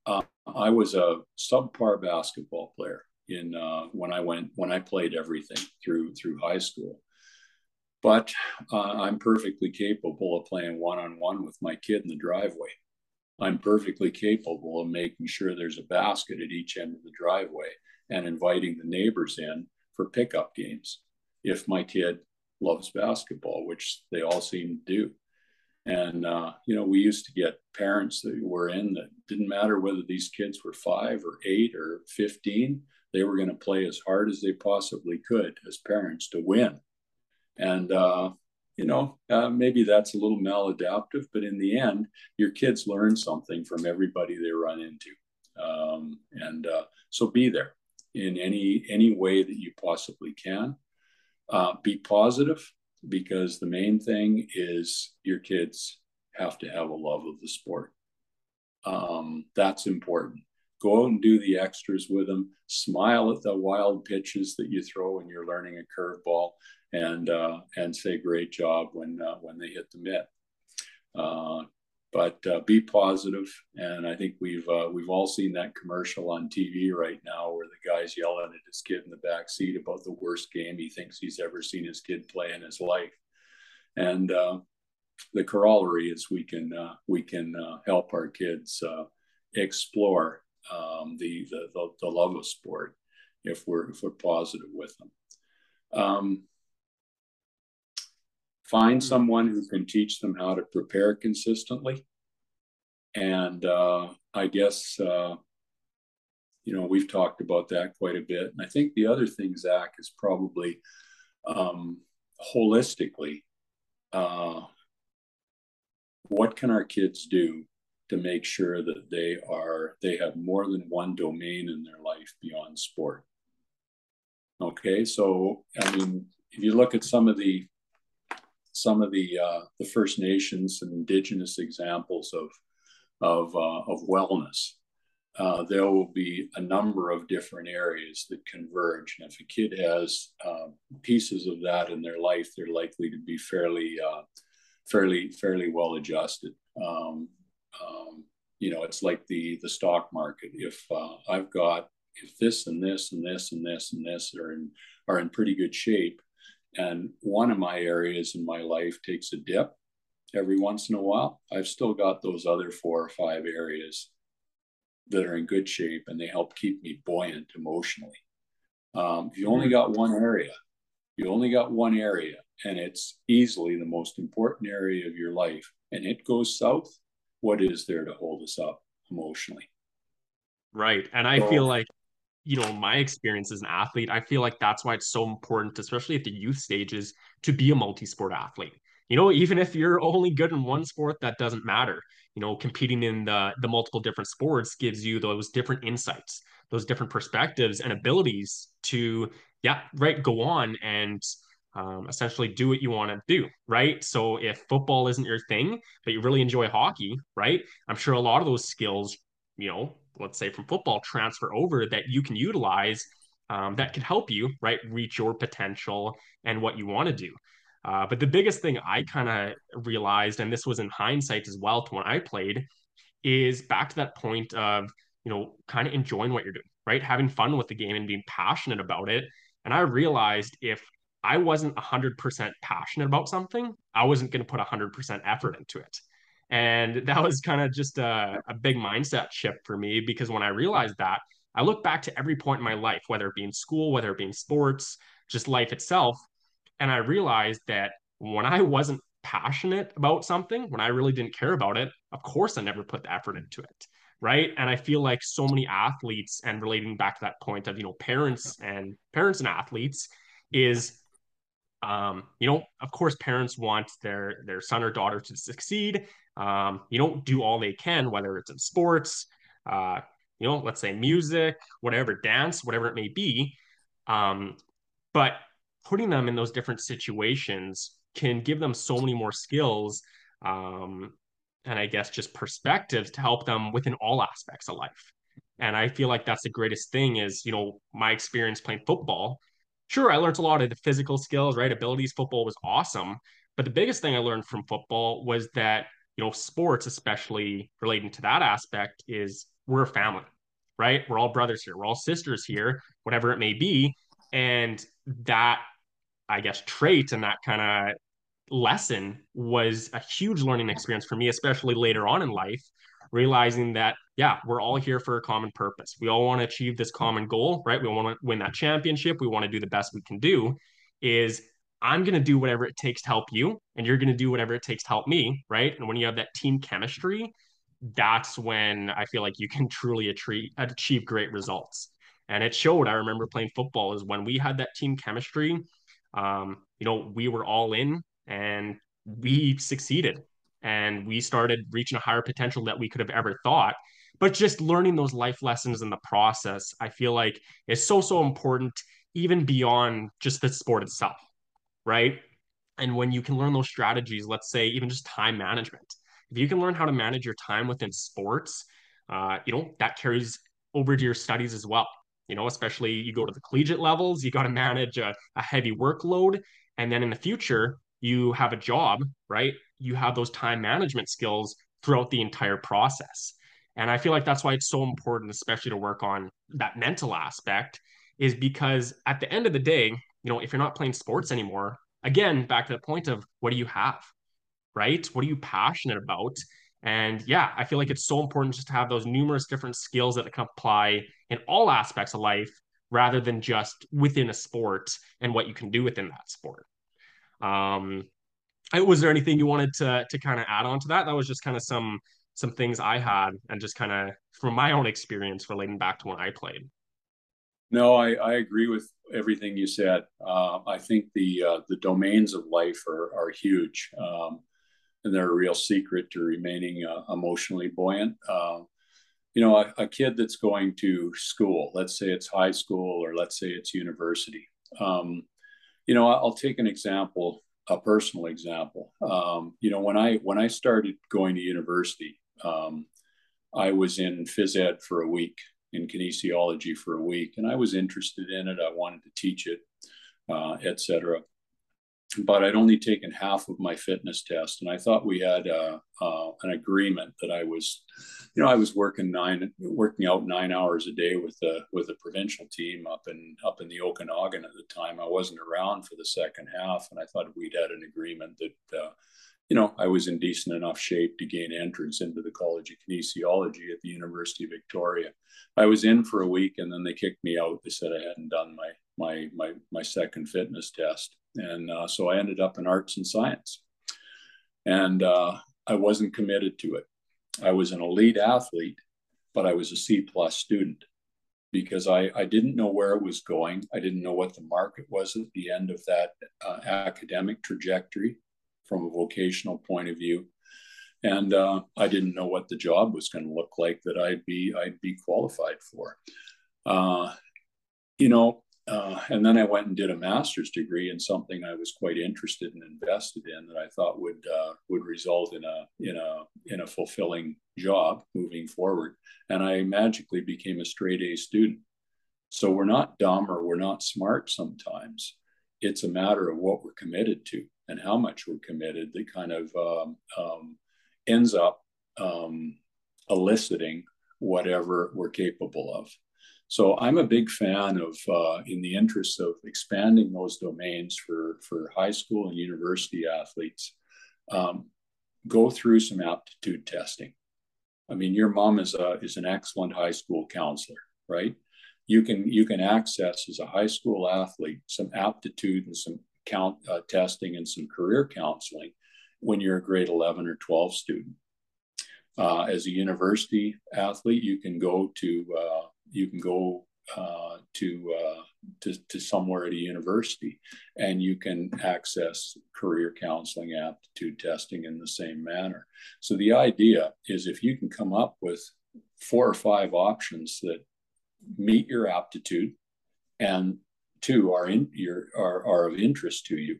Uh, I was a subpar basketball player in uh, when I went when I played everything through through high school but uh, I'm perfectly capable of playing one on one with my kid in the driveway. I'm perfectly capable of making sure there's a basket at each end of the driveway and inviting the neighbors in for pickup games if my kid loves basketball, which they all seem to do. And, uh, you know, we used to get parents that were in that didn't matter whether these kids were five or eight or 15, they were going to play as hard as they possibly could as parents to win and, uh, you know, uh, maybe that's a little maladaptive, but in the end, your kids learn something from everybody they run into. Um, and uh, so be there in any any way that you possibly can. Uh, be positive because the main thing is your kids have to have a love of the sport. Um, that's important. Go out and do the extras with them. Smile at the wild pitches that you throw when you're learning a curveball and uh, and say great job when uh, when they hit the mitt. Uh, but uh, be positive. and I think we've uh, we've all seen that commercial on TV right now where the guy's yelling at his kid in the back seat about the worst game he thinks he's ever seen his kid play in his life, and uh, the corollary is we can we can help our kids explore um, the, the, the the love of sport if we're if we're positive with them. Um, find hmm. someone who can teach them how to prepare consistently, and uh, I guess uh, you know we've talked about that quite a bit. And I think the other thing, Zak, is probably um, holistically. Uh, what can our kids do to make sure that they are they have more than one domain in their life beyond sport okay so i mean if you look at some of the some of the uh, the first nations and indigenous examples of of uh, of wellness. Uh, there will be a number of different areas that converge. And if a kid has uh, pieces of that in their life they're likely to be fairly uh, fairly fairly well adjusted. Um, um, you know, it's like the the stock market. If uh, I've got if this and this and this and this and this are in are in pretty good shape, and one of my areas in my life takes a dip every once in a while, I've still got those other four or five areas that are in good shape, and they help keep me buoyant emotionally. Um, if you only got one area, you only got one area, and it's easily the most important area of your life, and it goes south, what is there to hold us up emotionally? Right. And I so, feel like, you know, my experience as an athlete, I feel like that's why it's so important, especially at the youth stages, to be a multi sport athlete. You know, even if you're only good in one sport, that doesn't matter. You know, competing in the the multiple different sports gives you those different insights, those different perspectives and abilities to, yeah, right, go on and um, essentially do what you want to do, right? So if football isn't your thing, but you really enjoy hockey, right? I'm sure a lot of those skills, you know, let's say from football transfer over that you can utilize um, that could help you, right, reach your potential and what you want to do. Uh, but the biggest thing I kind of realized, and this was in hindsight as well to when I played, is back to that point of, you know, kind of enjoying what you're doing, right? Having fun with the game and being passionate about it. And I realized if I wasn't 100% passionate about something, I wasn't going to put 100% effort into it. And that was kind of just a, a big mindset shift for me because when I realized that, I look back to every point in my life, whether it be in school, whether it be in sports, just life itself. And I realized that when I wasn't passionate about something, when I really didn't care about it, of course I never put the effort into it. Right. And I feel like so many athletes and relating back to that point of, you know, parents and parents and athletes is um, you know, of course, parents want their their son or daughter to succeed. Um, you know, do all they can, whether it's in sports, uh, you know, let's say music, whatever, dance, whatever it may be. Um, but putting them in those different situations can give them so many more skills um, and I guess just perspectives to help them within all aspects of life. And I feel like that's the greatest thing is, you know, my experience playing football sure, I learned a lot of the physical skills, right? Abilities. Football was awesome. But the biggest thing I learned from football was that, you know, sports, especially relating to that aspect, is we're a family, right? We're all brothers here. We're all sisters here, whatever it may be. And that, I guess, trait and that kind of lesson was a huge learning experience for me, especially later on in life, realizing that yeah we're all here for a common purpose we all want to achieve this common goal right we want to win that championship we want to do the best we can do is i'm going to do whatever it takes to help you and you're going to do whatever it takes to help me right? And when you have that team chemistry that's when i feel like you can truly achieve, achieve great results. And it showed i remember playing football is when we had that team chemistry um, you know we were all in and we succeeded. And we started reaching a higher potential that we could have ever thought. But just learning those life lessons in the process i feel like is so so important even beyond just the sport itself right? And when you can learn those strategies let's say even just time management if you can learn how to manage your time within sports uh, you know that carries over to your studies as well. You know especially you go to the collegiate levels you got to manage a, a heavy workload. And then in the future you have a job right? You have those time management skills throughout the entire process. And I feel like that's why it's so important, especially to work on that mental aspect, is because at the end of the day, you know, if you're not playing sports anymore, again, back to the point of what do you have, right? What are you passionate about? And yeah, I feel like it's so important just to have those numerous different skills that can apply in all aspects of life rather than just within a sport and what you can do within that sport. Um, was there anything you wanted to to kind of add on to that? That was just kind of some some things I had and just kind of from my own experience relating back to when I played. No, I, I agree with everything you said. Uh, I think the uh, the domains of life are are huge, um, and they're a real secret to remaining uh, emotionally buoyant. Uh, you know, a, a, kid that's going to school, let's say it's high school or let's say it's university. Um, you know, I'll take an example, a personal example. Um, you know, when I when I started going to university, um, I was in phys ed for a week in kinesiology for a week, and I was interested in it. I wanted to teach it, uh, etc. But I'd only taken half of my fitness test, and I thought we had uh, uh, an agreement that I was, you know, I was working nine, working out nine hours a day with the with the provincial team up in up in the Okanagan at the time. I wasn't around for the second half, and I thought we'd had an agreement that uh, you know, I was in decent enough shape to gain entrance into the College of Kinesiology at the University of Victoria. I was in for a week and then they kicked me out. They said I hadn't done my my my my second fitness test, and uh, so I ended up in arts and science, and uh, I wasn't committed to it. I was an elite athlete, but I was a C plus student because I, I didn't know where it was going. I didn't know what the market was at the end of that uh, academic trajectory from a vocational point of view. And uh, I didn't know what the job was going to look like that I'd be I'd be qualified for. Uh, you know, uh, and then I went and did a master's degree in something I was quite interested and invested in that I thought would uh, would result in a in a in a fulfilling job moving forward. And I magically became a straight A student. So we're not dumb or we're not smart sometimes. It's a matter of what we're committed to and how much we're committed that kind of um, um, ends up um, eliciting whatever we're capable of. So I'm a big fan of, uh, in the interest of expanding those domains for for high school and university athletes, um, go through some aptitude testing. I mean, your mom is a is an excellent high school counselor, right? You can you can access as a high school athlete some aptitude and some count uh, testing and some career counseling when you're a grade 11 or 12 student. Uh, as a university athlete, you can go to uh, you can go uh, to, uh, to, to somewhere at a university, and you can access career counseling aptitude testing in the same manner. So the idea is if you can come up with four or five options that meet your aptitude and two are in your are, are of interest to you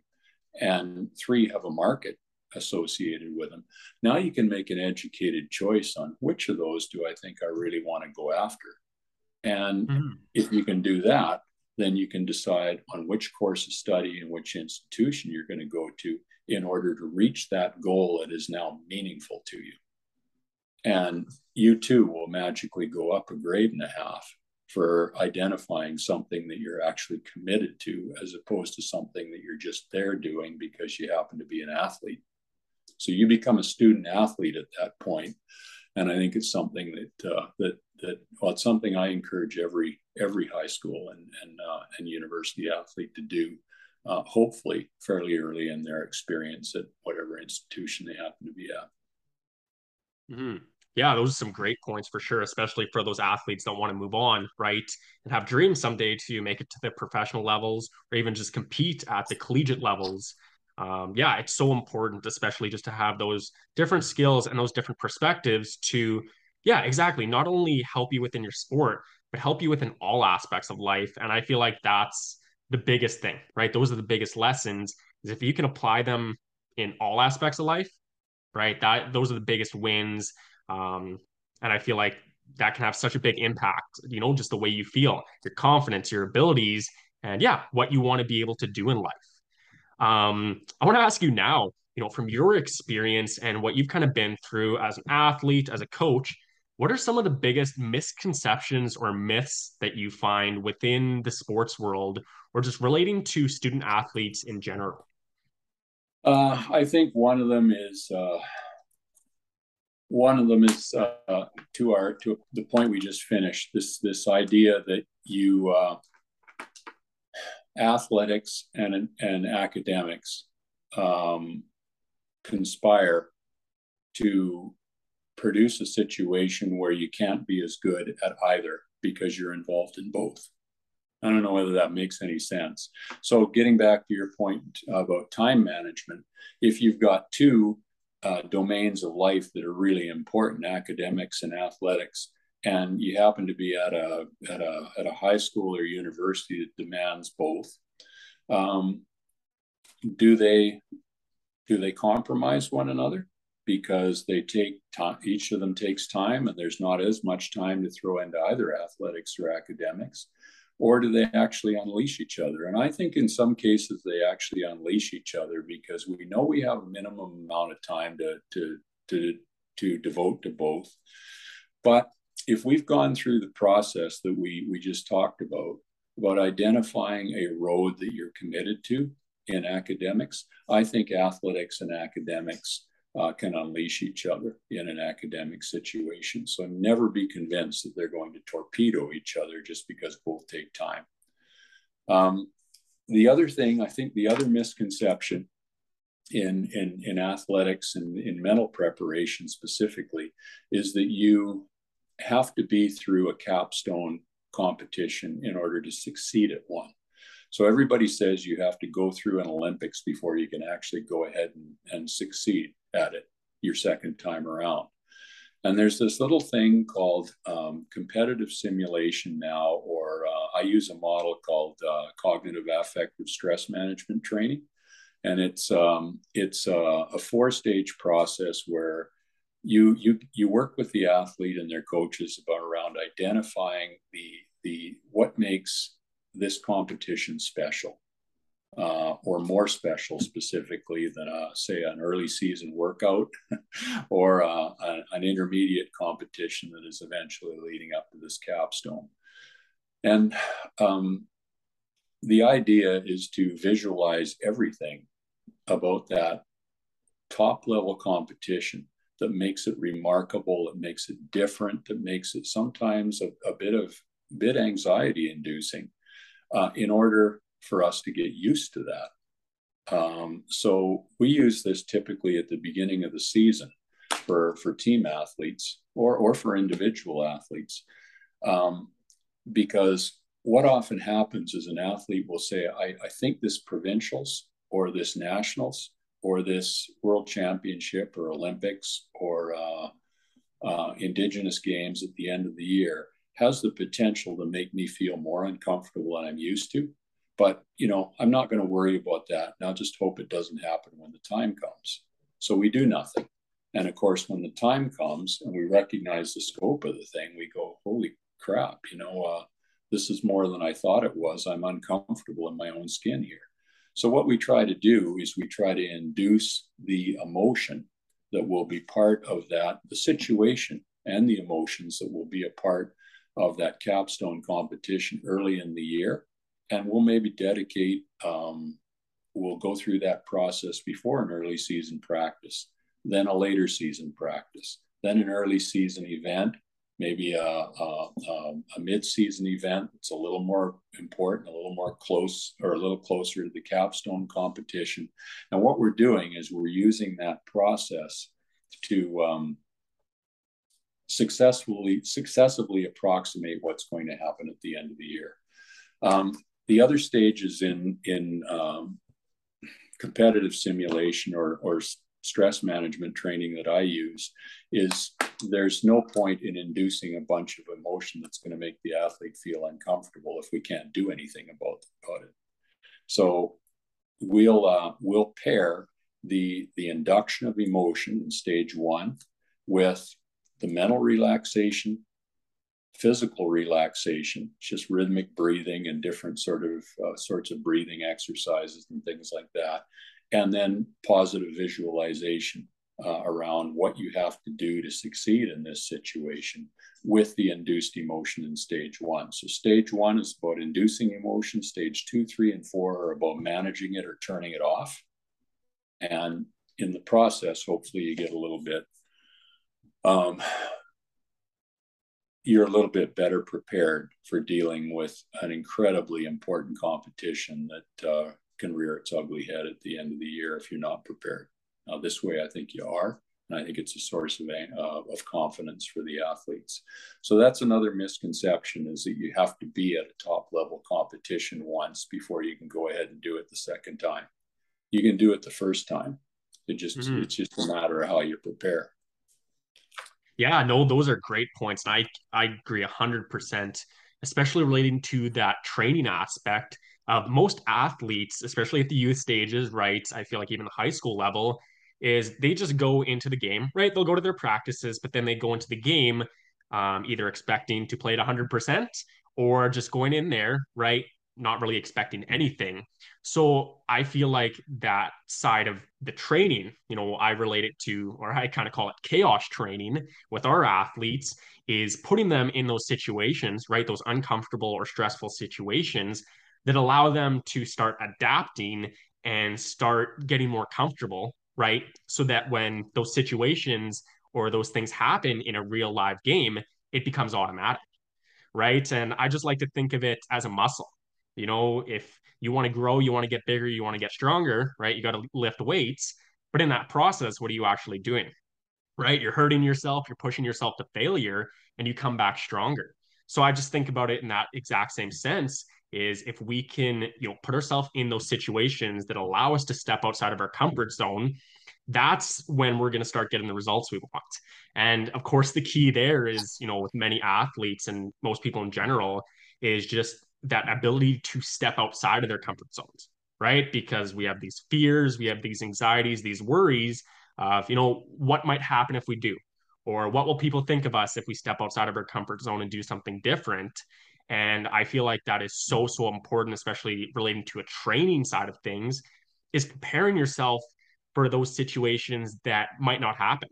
and three have a market associated with them. Now you can make an educated choice on which of those do i think i really want to go after. And mm-hmm. if you can do that then you can decide on which course of study and which institution you're going to go to in order to reach that goal that is now meaningful to you. And you too will magically go up a grade and a half for identifying something that you're actually committed to as opposed to something that you're just there doing because you happen to be an athlete. So you become a student athlete at that point and i think it's something that uh, that that well it's something i encourage every every high school and and uh, and university athlete to do uh, hopefully fairly early in their experience at whatever institution they happen to be at. Mm-hmm yeah, those are some great points for sure, especially for those athletes that want to move on, right? And have dreams someday to make it to the professional levels or even just compete at the collegiate levels. Um, yeah, it's so important, especially just to have those different skills and those different perspectives to, yeah, exactly, not only help you within your sport, but help you within all aspects of life. And I feel like that's the biggest thing, right? Those are the biggest lessons is if you can apply them in all aspects of life, right? That those are the biggest wins um, and I feel like that can have such a big impact, you know, just the way you feel, your confidence, your abilities, and yeah, what you want to be able to do in life. Um, I want to ask you now, you know, from your experience and what you've kind of been through as an athlete, as a coach, what are some of the biggest misconceptions or myths that you find within the sports world or just relating to student athletes in general? Uh, I think one of them is uh, one of them is uh, to our to the point we just finished. This this idea that you uh, athletics and and academics um, conspire to produce a situation where you can't be as good at either because you're involved in both. I don't know whether that makes any sense. So, getting back to your point about time management, if you've got two uh, domains of life that are really important, academics and athletics, and you happen to be at a at a at a high school or university that demands both, um, do they do they compromise one another? Because they take time? Each of them takes time, and there's not as much time to throw into either athletics or academics or do they actually unleash each other? And I think in some cases they actually unleash each other because we know we have a minimum amount of time to to to to devote to both. But if we've gone through the process that we we just talked about about identifying a road that you're committed to in academics, I think athletics and academics uh, can unleash each other in an academic situation. So never be convinced that they're going to torpedo each other just because both take time. Um, the other thing, I think the other misconception in, in, in athletics and in mental preparation specifically is that you have to be through a capstone competition in order to succeed at one. So everybody says you have to go through an Olympics before you can actually go ahead and, and succeed at it your second time around. And there's this little thing called um, competitive simulation now, or uh, I use a model called uh, cognitive affective stress management training, and it's um, it's uh, a four stage process where you you you work with the athlete and their coaches about around identifying the the what makes this competition special uh, or more special specifically than, a, say, an early season workout or uh, an intermediate competition that is eventually leading up to this capstone. And um, the idea is to visualize everything about that top level competition that makes it remarkable, that makes it different, that makes it sometimes a, a bit of bit anxiety inducing uh, in order for us to get used to that. Um, so we use this typically at the beginning of the season for, for team athletes or, or for individual athletes. Um, because what often happens is an athlete will say, I, I think this provincials or this nationals or this world championship or Olympics or uh, uh, Indigenous games at the end of the year has the potential to make me feel more uncomfortable than I'm used to. But you know, I'm not going to worry about that. I'll just hope it doesn't happen when the time comes. So we do nothing. And of course, when the time comes and we recognize the scope of the thing, we go, "Holy crap! You know, uh, this is more than I thought it was. I'm uncomfortable in my own skin here." So what we try to do is we try to induce the emotion that will be part of that, the situation and the emotions that will be a part of that capstone competition early in the year. And we'll maybe dedicate um, we'll go through that process before an early season practice then a later season practice then an early season event maybe a, a, a mid-season event it's a little more important a little more close or a little closer to the capstone competition. And what we're doing is we're using that process to um, successfully successively approximate what's going to happen at the end of the year um, the other stages in in um, competitive simulation or or stress management training that I use is there's no point in inducing a bunch of emotion that's going to make the athlete feel uncomfortable if we can't do anything about, about it. So we'll uh, we'll pair the the induction of emotion in stage one with the mental relaxation physical relaxation, just rhythmic breathing and different sort of uh, sorts of breathing exercises and things like that. And then positive visualization uh, around what you have to do to succeed in this situation with the induced emotion in stage one. So, stage one is about inducing emotion, stage two, three, and four are about managing it or turning it off. And in the process, hopefully, you get a little bit um, you're a little bit better prepared for dealing with an incredibly important competition that uh, can rear its ugly head at the end of the year if you're not prepared. Now, this way, I think you are. And I think it's a source of, uh, of confidence for the athletes. So that's another misconception is that you have to be at a top level competition once before you can go ahead and do it the second time. You can do it the first time. It just mm-hmm. it's just a matter of how you prepare. Yeah, no, those are great points. And I I agree hundred percent, especially relating to that training aspect of most athletes, especially at the youth stages, right? I feel like even the high school level, is they just go into the game, right? They'll go to their practices, but then they go into the game um, either expecting to play at 100% or just going in there, right? Not really expecting anything. So I feel like that side of the training, you know, I relate it to, or I kind of call it chaos training with our athletes, is putting them in those situations, right? Those uncomfortable or stressful situations that allow them to start adapting and start getting more comfortable right? So that when those situations or those things happen in a real live game, it becomes automatic, right? And I just like to think of it as a muscle. You know, if you want to grow, you want to get bigger, you want to get stronger, right? You got to lift weights. But in that process, what are you actually doing? Right? You're hurting yourself, you're pushing yourself to failure, and you come back stronger. So I just think about it in that exact same sense is if we can you know put ourselves in those situations that allow us to step outside of our comfort zone that's when we're going to start getting the results we want and of course the key there is you know with many athletes and most people in general is just that ability to step outside of their comfort zones right? Because we have these fears we have these anxieties these worries of you know what might happen if we do? Or what will people think of us if we step outside of our comfort zone and do something different? And I feel like that is so, so important, especially relating to a training side of things, is preparing yourself for those situations that might not happen,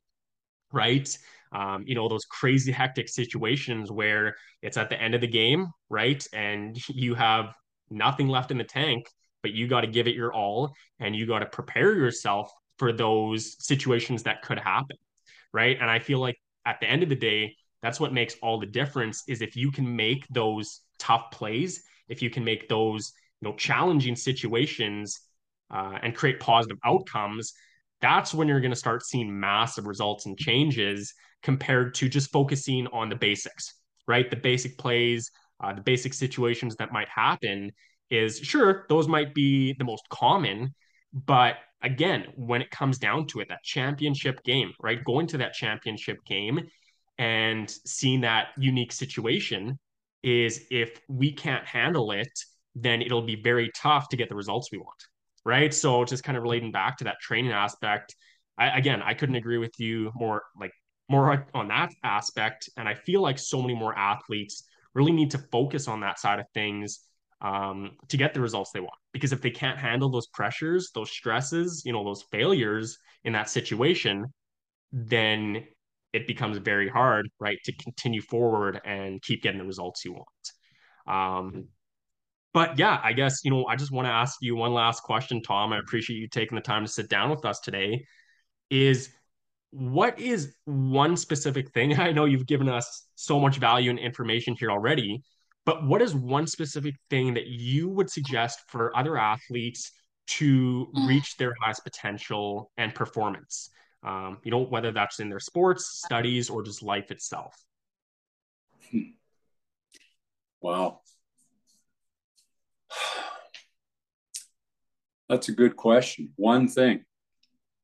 right? Um, you know, those crazy hectic situations where it's at the end of the game, right? And you have nothing left in the tank, but you got to give it your all and you got to prepare yourself for those situations that could happen, right? And I feel like at the end of the day, that's what makes all the difference is if you can make those tough plays, if you can make those you know challenging situations uh, and create positive outcomes, that's when you're going to start seeing massive results and changes compared to just focusing on the basics, right? The basic plays, uh, the basic situations that might happen is sure those might be the most common, but again, when it comes down to it, that championship game, right? Going to that championship game and seeing that unique situation is if we can't handle it, then it'll be very tough to get the results we want. Right. So just kind of relating back to that training aspect, I, again, I couldn't agree with you more like more on that aspect. And I feel like so many more athletes really need to focus on that side of things um, to get the results they want. Because if they can't handle those pressures, those stresses, you know, those failures in that situation, then it becomes very hard, right, to continue forward and keep getting the results you want. Um, but yeah, I guess, you know, I just want to ask you one last question, Tom. I appreciate you taking the time to sit down with us today. Is what is one specific thing? I know you've given us so much value and information here already, but what is one specific thing that you would suggest for other athletes to mm. reach their highest potential and performance? um, you know, whether that's in their sports, studies, or just life itself? Wow. That's a good question. One thing.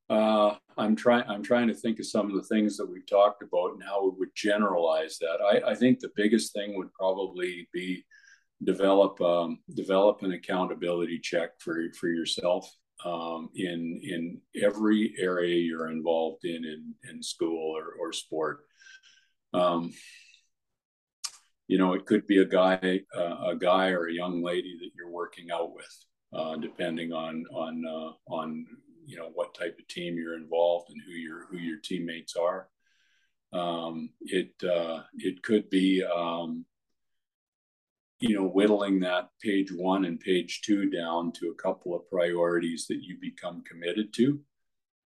Uh, I'm trying. I'm trying to think of some of the things that we've talked about and how we would generalize that. I, I think the biggest thing would probably be develop um, develop an accountability check for for yourself um, in in every area you're involved in in, in school or, or sport. Um, you know, it could be a guy, uh, a guy or a young lady that you're working out with, uh, depending on on uh, on you know what type of team you're involved and who your who your teammates are. Um, it uh, it could be um, you know, whittling that page one and page two down to a couple of priorities that you become committed to.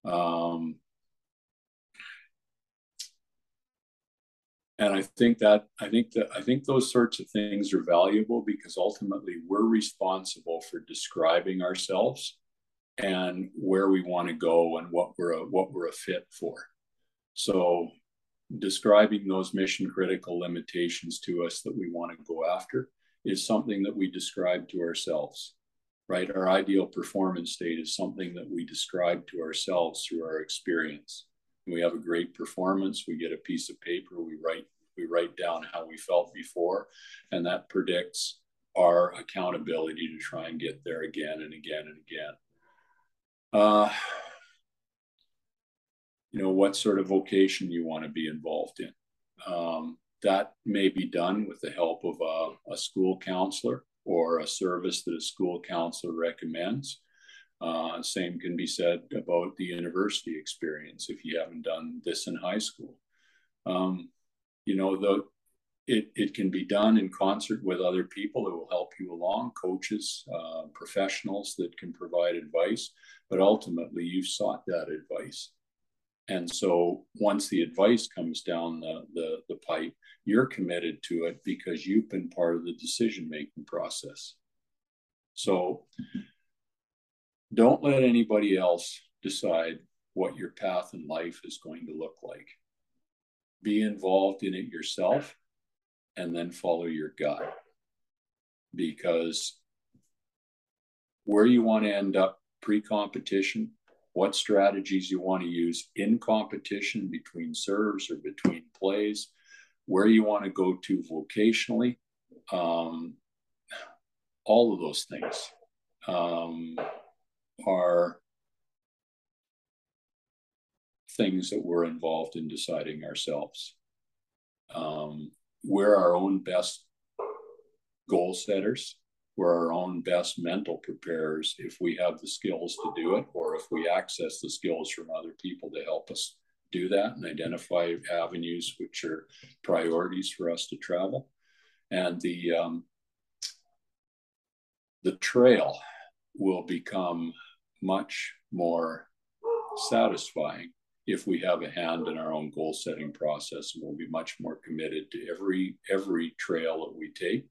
Um, and I think that I think that I think those sorts of things are valuable because ultimately we're responsible for describing ourselves and where we want to go and what we're a, what we're a fit for. So describing those mission critical limitations to us that we want to go after is something that we describe to ourselves right our ideal performance state is something that we describe to ourselves through our experience we have a great performance we get a piece of paper we write we write down how we felt before and that predicts our accountability to try and get there again and again and again. Uh, you know what sort of vocation you want to be involved in. Um, that may be done with the help of a, a, school counselor or a service that a school counselor recommends uh, same can be said about the university experience if you haven't done this in high school. Um, you know, the, it, it can be done in concert with other people who will help you along, coaches, uh, professionals that can provide advice, but ultimately you've sought that advice. And so once the advice comes down the, the, the pipe, you're committed to it because you've been part of the decision making process. So don't let anybody else decide what your path in life is going to look like. Be involved in it yourself and then follow your gut. Because where you want to end up pre competition, what strategies you want to use in competition between serves or between plays, where you want to go to vocationally, um, all of those things. Um, are things that we're involved in deciding ourselves. Um, we're our own best goal setters. We're our own best mental preparers if we have the skills to do it, or if we access the skills from other people to help us do that and identify avenues which are priorities for us to travel. And the um, the trail will become much more satisfying if we have a hand in our own goal setting process and we'll be much more committed to every every trail that we take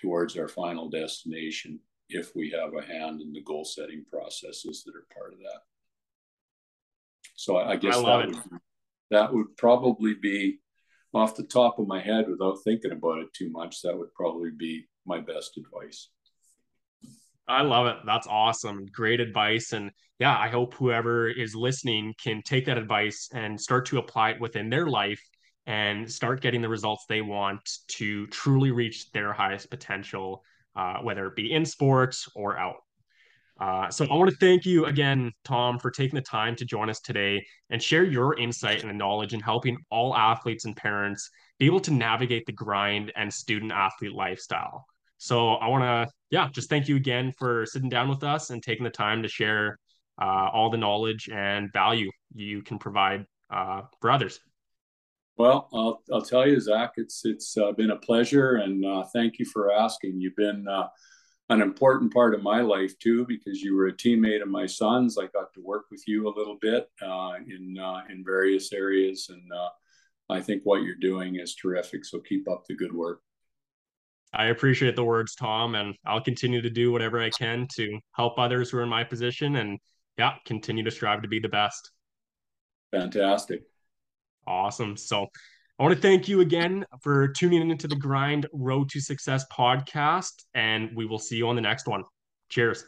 towards our final destination if we have a hand in the goal setting processes that are part of that. So i, I guess I that, would, that would probably be off the top of my head without thinking about it too much that would probably be my best advice I love it. That's awesome. Great advice. And yeah, I hope whoever is listening can take that advice and start to apply it within their life and start getting the results they want to truly reach their highest potential, uh, whether it be in sports or out. Uh, so I want to thank you again, Tom, for taking the time to join us today and share your insight and the knowledge in helping all athletes and parents be able to navigate the grind and student athlete lifestyle. So I want to, yeah, just thank you again for sitting down with us and taking the time to share uh, all the knowledge and value you can provide uh, for others. Well, I'll, I'll tell you, Zak, it's it's uh, been a pleasure, and uh, thank you for asking. You've been uh, an important part of my life too, because you were a teammate of my son's. I got to work with you a little bit uh, in in various areas, and I think what you're doing is terrific. So keep up the good work. I appreciate the words, Tom, and I'll continue to do whatever I can to help others who are in my position and yeah, continue to strive to be the best. Fantastic. Awesome. So I want to thank you again for tuning into the Grind Road to Success podcast, and we will see you on the next one. Cheers.